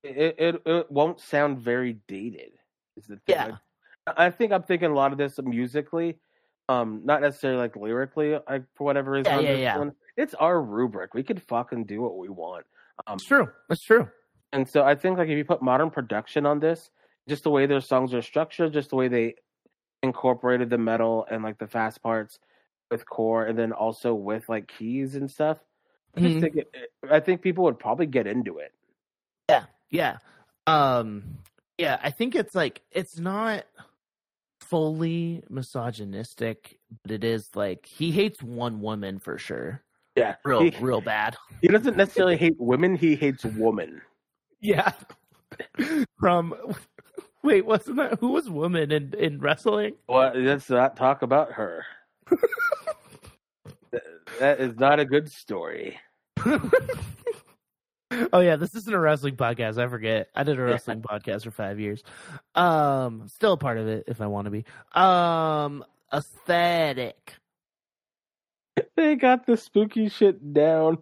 it it, it won't sound very dated. Is the thing. Yeah. I think I'm thinking a lot of this musically, um, not necessarily like lyrically. Like for whatever reason, Yeah, yeah, yeah. one. it's our rubric. We could fucking do what we want. Um, It's true. It's true. and so I think like if you put modern production on this, just the way their songs are structured, just the way they incorporated the metal and like the fast parts with core, and then also with like keys and stuff. I Mhm. think it, I think people would probably get into it. Yeah, yeah. Um yeah, I think it's like it's not fully misogynistic, but it is like he hates one woman for sure. Yeah, Real He, real bad. he doesn't necessarily hate women; he hates woman. Yeah. From wait, wasn't that who was woman in in wrestling? Well, let's not talk about her. That- is not a good story. oh yeah, this isn't a wrestling podcast. I forget. I did a wrestling podcast for five years. Um, still a part of it if I want to be. Um, aesthetic. They got the spooky shit down.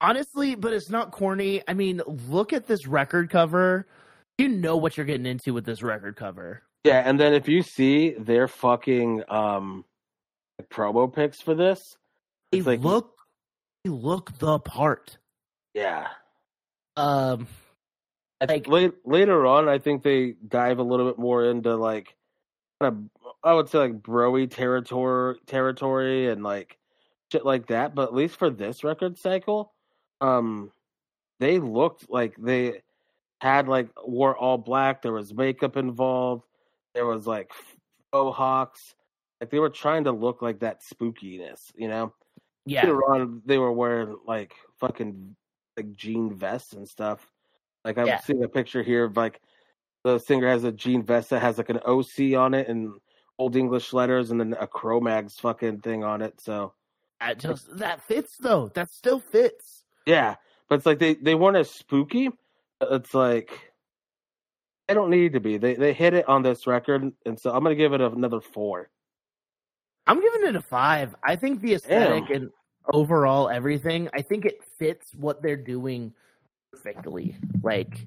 Honestly, but it's not corny. I mean, look at this record cover. You know what you're getting into with this record cover. Yeah, and then if you see their fucking um promo pics for this, They like- look, they look the part. yeah. Um, I Like- think late, later on, I think they dive a little bit more into like, kind of, I would say like broy territory, territory, and like shit like that. But at least for this record cycle, um, they looked like they had like wore all black. There was makeup involved. There was like faux hawks. Like they were trying to look like that spookiness, you know. yeah, Later on, they were wearing like fucking like jean vests and stuff. Like I'm Yeah. seeing a picture here of like the singer has a jean vest that has like an OC on it and old English letters and then a Cro-Mags fucking thing on it. So I just that fits though. That still fits. yeah, but it's like they they weren't as spooky. It's like they don't need to be. They they hit it on this record, and so I'm gonna give it another four. I'm giving it a five. I think the aesthetic and overall everything, I think it fits what they're doing perfectly. Like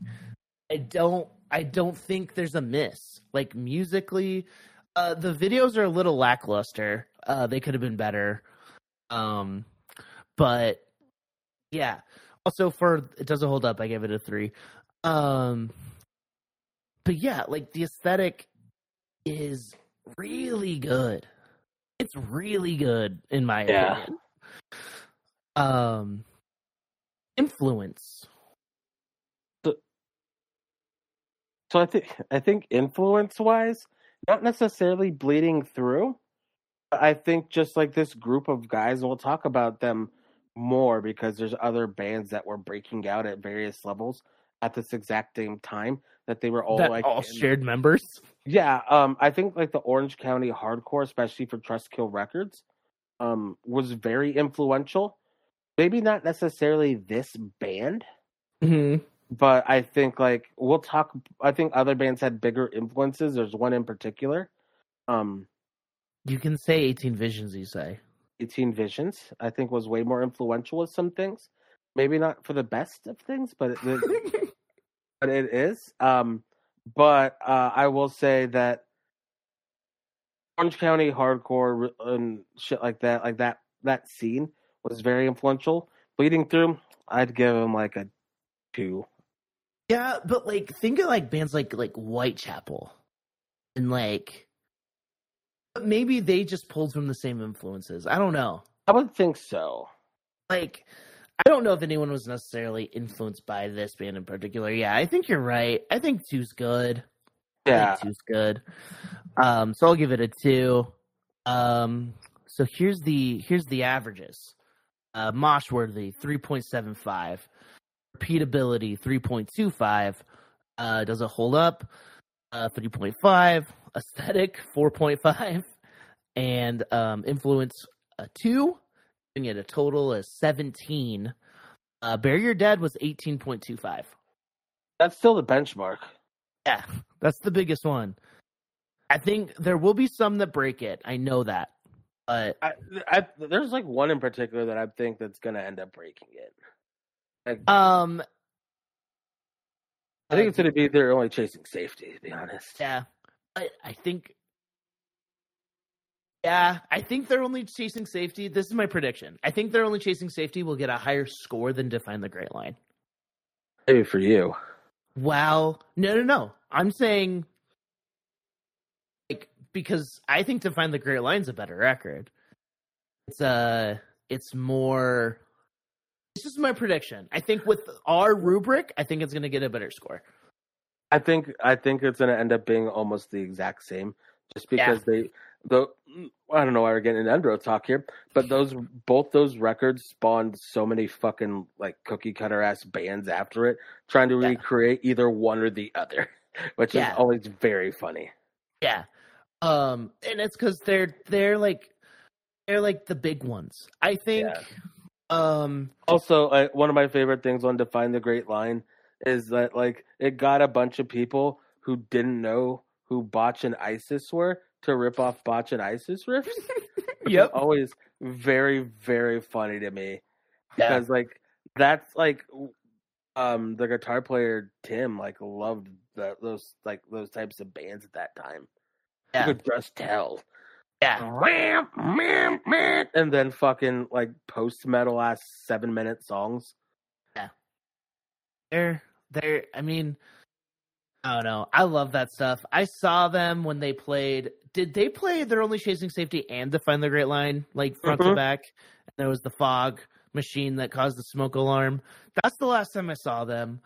I don't I don't think there's a miss. Like musically, uh the videos are a little lackluster. Uh they could have been better. Um but yeah. Also for it doesn't hold up, I gave it a three. Um but yeah, like the aesthetic is really good. It's really good in my Yeah. opinion. Um influence. So I think I think influence wise, not necessarily bleeding through. But I think just like this group of guys, and we'll talk about them more because there's other bands that were breaking out at various levels at this exact same time that they were all that like all in- shared members. Yeah, um, I think like the Orange County hardcore, especially for Trustkill Records, um, was very influential. Maybe not necessarily this band, Mm-hmm. but I think like we'll talk. I think other bands had bigger influences. There's one in particular, um, You can say 18 Visions, you say. 18 Visions. I think was way more influential with some things. Maybe not for the best of things, but it, it- but it is. Um, but uh, I will say that Orange County hardcore and shit like that, like that that scene was very influential. Bleeding through, I'd give them like a two. yeah, but like think of like bands like like Whitechapel. And like maybe they just pulled from the same influences. I don't know. I would think so. Like I don't know if anyone was necessarily influenced by this band in particular. Yeah, I think you're right. I think two's good. I Yeah, think two's good. Um, so I'll give it a two. Um, so here's the here's the averages. Uh, Moshworthy three point seven five, repeatability three point two five. Uh, does it hold up? Uh, three point five. Aesthetic four point five, and um, influence a two, giving it a total of seventeen. Uh, Bury Your Dead was eighteen point two five. that's still the benchmark. Yeah, that's the biggest one. I think there will be some that break it. I know that. But I, I, there's like one in particular that I think that's gonna end up breaking it. Like, um I think it's gonna be they're only chasing safety. To be honest. yeah. I, I think Yeah, I think they're only chasing safety. This is my prediction. I think they're only chasing safety will get a higher score than define the great line. Maybe for you. Wow. No, no, no. I'm saying like because I think Define the Great Line's a better record. It's uh it's more it's just my prediction. I think with our rubric, I think it's gonna get a better score. I think I think it's gonna end up being almost the exact same, just because they the I don't know why we're getting an Endro talk here, but those both those records spawned so many fucking like cookie cutter ass bands after it, trying to Yeah. recreate either one or the other, which Yeah. is always very funny. Yeah. Um, and it's because they're they're like they're like the big ones. I think. Yeah. Um. Also, uh, one of my favorite things on Define the Great Line is that like it got a bunch of people who didn't know who Botch and ISIS were to rip off Botch and ISIS riffs. which Yep. always very very funny to me Yeah. because like that's like um the guitar player Tim like loved the, those like those types of bands at that time. Yeah. You could just tell. Yeah. And then fucking like post metal ass seven minute songs. Yeah. They're they're. I mean, I don't know. I love that stuff. I saw them when they played. Did they play? They're only chasing safety and define the Great Line, like front to Mhm. back. And there was the fog machine that caused the smoke alarm. That's the last time I saw them.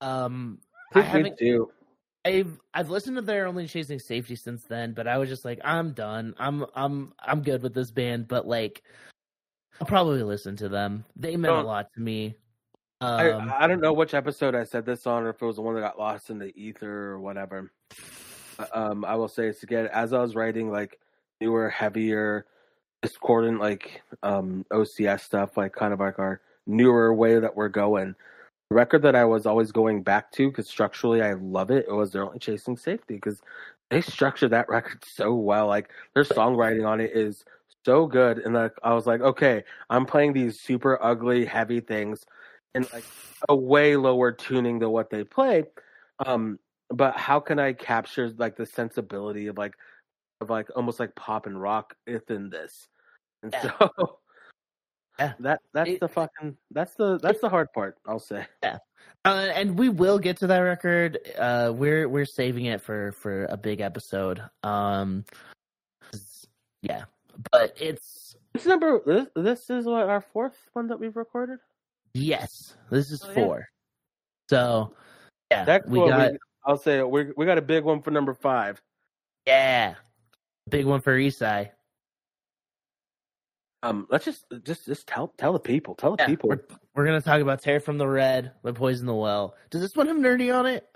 Um, I, I haven't. do. I've I've listened to their only chasing safety since then, but I was just like, I'm done. I'm I'm I'm good with this band, but like, I'll probably listen to them. They meant a lot to me. I, Um, I don't know which episode I said this on, or if it was the one that got lost in the ether or whatever. Um, I will say it's again as I was writing like newer, heavier, discordant like um OCS stuff, like kind of like our newer way that we're going. The record that I was always going back to because structurally I love it. It was they're only chasing safety because they structured that record so well. Like their songwriting on it is so good, and like I was like, okay, I'm playing these super ugly, heavy things in like a way lower tuning than what they play. Um, but how can I capture like the sensibility of like of like almost like pop and rock within this? And Yeah. so Yeah. that that's It- the fucking that's the that's the hard part. I'll say. Uh, and we will get to that record. Uh, we're we're saving it for for a big episode. Um, yeah, but it's This number this this is what our fourth one that we've recorded. yes, this is Oh, yeah. four. So yeah, That's we got we, I'll say we we got a big one for number five. yeah, big one for Esai. Um, let's just just just tell tell the people tell the Yeah, people. we're, we're gonna talk about Tear from the Red The Poison the Well. Does this one have nerdy on it?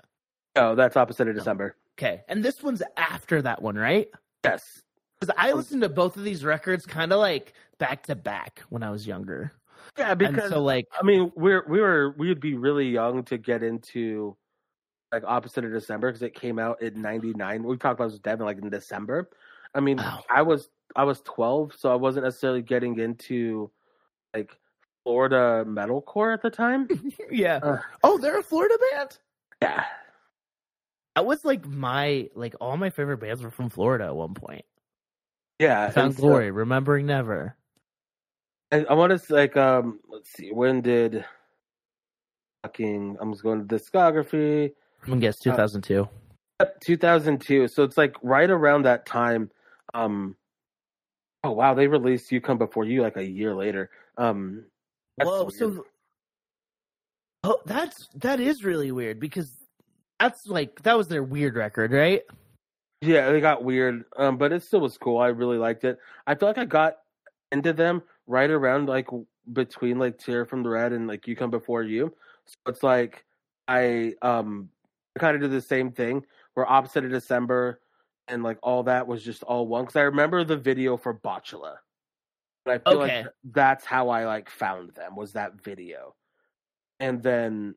Oh, that's opposite of December. Okay, and this one's after that one, right? Yes. Because I listened to both of these records kind of like back to back when I was younger, Yeah, and because so like I mean, we're we were we would be really young to get into like opposite of December because it came out in '99. We talked about this with Devin like in December. I mean, Wow. I was I was 12, so I wasn't necessarily getting into like Florida metalcore at the time. yeah. Uh. oh, they're a Florida band. yeah, That was like my like all my favorite bands were from Florida at one point. yeah. Found and so- Glory, Remembering Never. And I want to like um let's see when did fucking I'm just going to discography I'm gonna guess 2002. Yep, 2002 so it's like right around that time um oh wow they released you come before you like a year later um Whoa, weird. so oh, that's that is really weird because that's like that was their weird record, right? yeah they got weird um but it still was cool I really liked it I feel like I got into them right around like between like Tear from the Red and like You Come Before You so it's like I um kind of did the same thing where opposite of December and like all that was just all one because I remember the video for Botchla. And I feel Okay. like that's how I like found them was that video. And then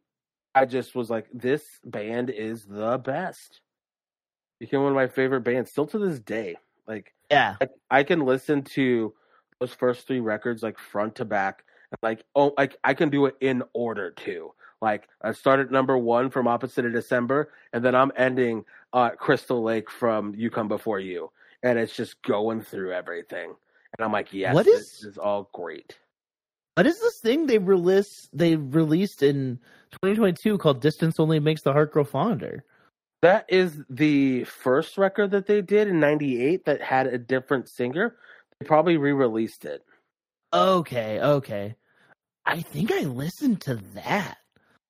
I just was like, this band is the best. Became one of my favorite bands still to this day. Like Yeah. I, I can listen to those first three records like front to back. And like oh like I can do it in order too. Like I started number one from Opposite of December, and then I'm ending uh Crystal Lake from You Come Before You. And it's just going through everything. And I'm like, yes, What this is- is all great. What is this thing they released? They released in 2022 called "Distance Only Makes the Heart Grow Fonder." That is the first record that they did in '98 that had a different singer. They probably re-released it. Okay, okay. I think I listened to that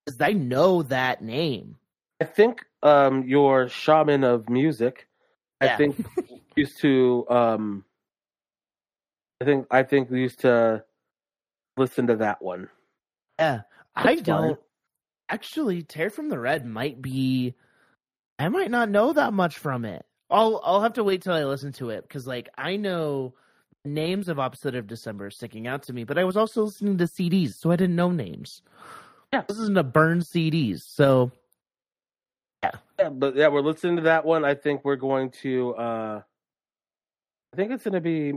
because I know that name. I think um your shaman of music. I Yeah. think used to um I think I think we used to listen to that one. Yeah, I That's fine. don't actually. Tear from the Red might be. I might not know that much from it. I'll I'll have to wait till I listen to it because like I know names of Opposite of December sticking out to me, but I was also listening to CDs, so I didn't know names. Yeah. this isn't a burn CDs, so Yeah, but yeah, we're listening to that one. I think we're going to uh I think it's gonna be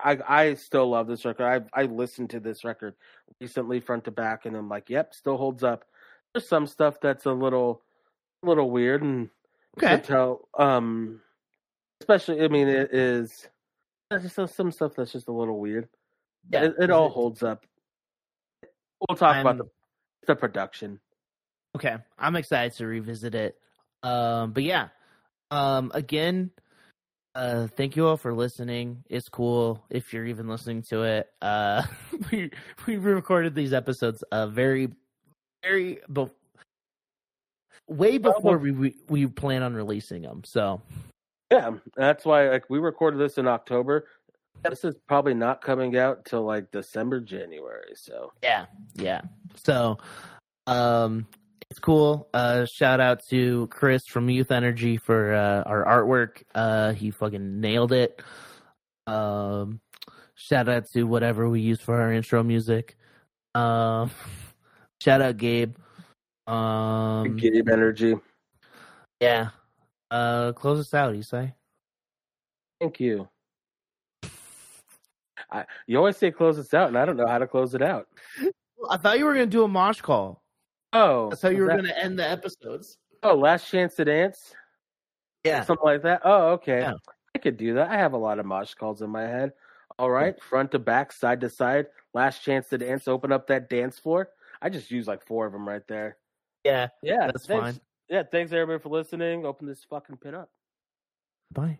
I I still love this record. I I listened to this record recently front to back and I'm like, yep, still holds up. There's some stuff that's a little a little weird and you okay. can tell um especially I mean it is there's just some stuff that's just a little weird. Yeah, it, it all holds up. We'll talk about I'm- the the production. Okay, I'm excited to revisit it. Um, but yeah, um, again, uh, thank you all for listening. It's cool if you're even listening to it. Uh, we we recorded these episodes uh very, very, but way before we, we we plan on releasing them. So Yeah, that's why like we recorded this in October. This is probably not coming out till like December, January. So yeah, yeah. So, um, it's cool. Uh, shout out to Chris from Youth Energy for uh, our artwork. Uh, he fucking nailed it. Um, shout out to whatever we use for our intro music. Um, shout out Gabe. Um, Gabe Energy. yeah. Uh, close us out, Esai. Thank you. I, you always say close us out, and I don't know how to close it out. I thought you were gonna do a mosh call. Oh, That's how you were that- gonna end the episodes. Oh, last chance to dance, Yeah. something like that. Oh, okay. Yeah. I could do that. I have a lot of mosh calls in my head. All right, front to back, side to side, last chance to dance. Open up that dance floor. I just use like four of them right there. Yeah. Yeah, That's thanks. fine. Yeah, thanks everybody for listening. Open this fucking pin up. Bye.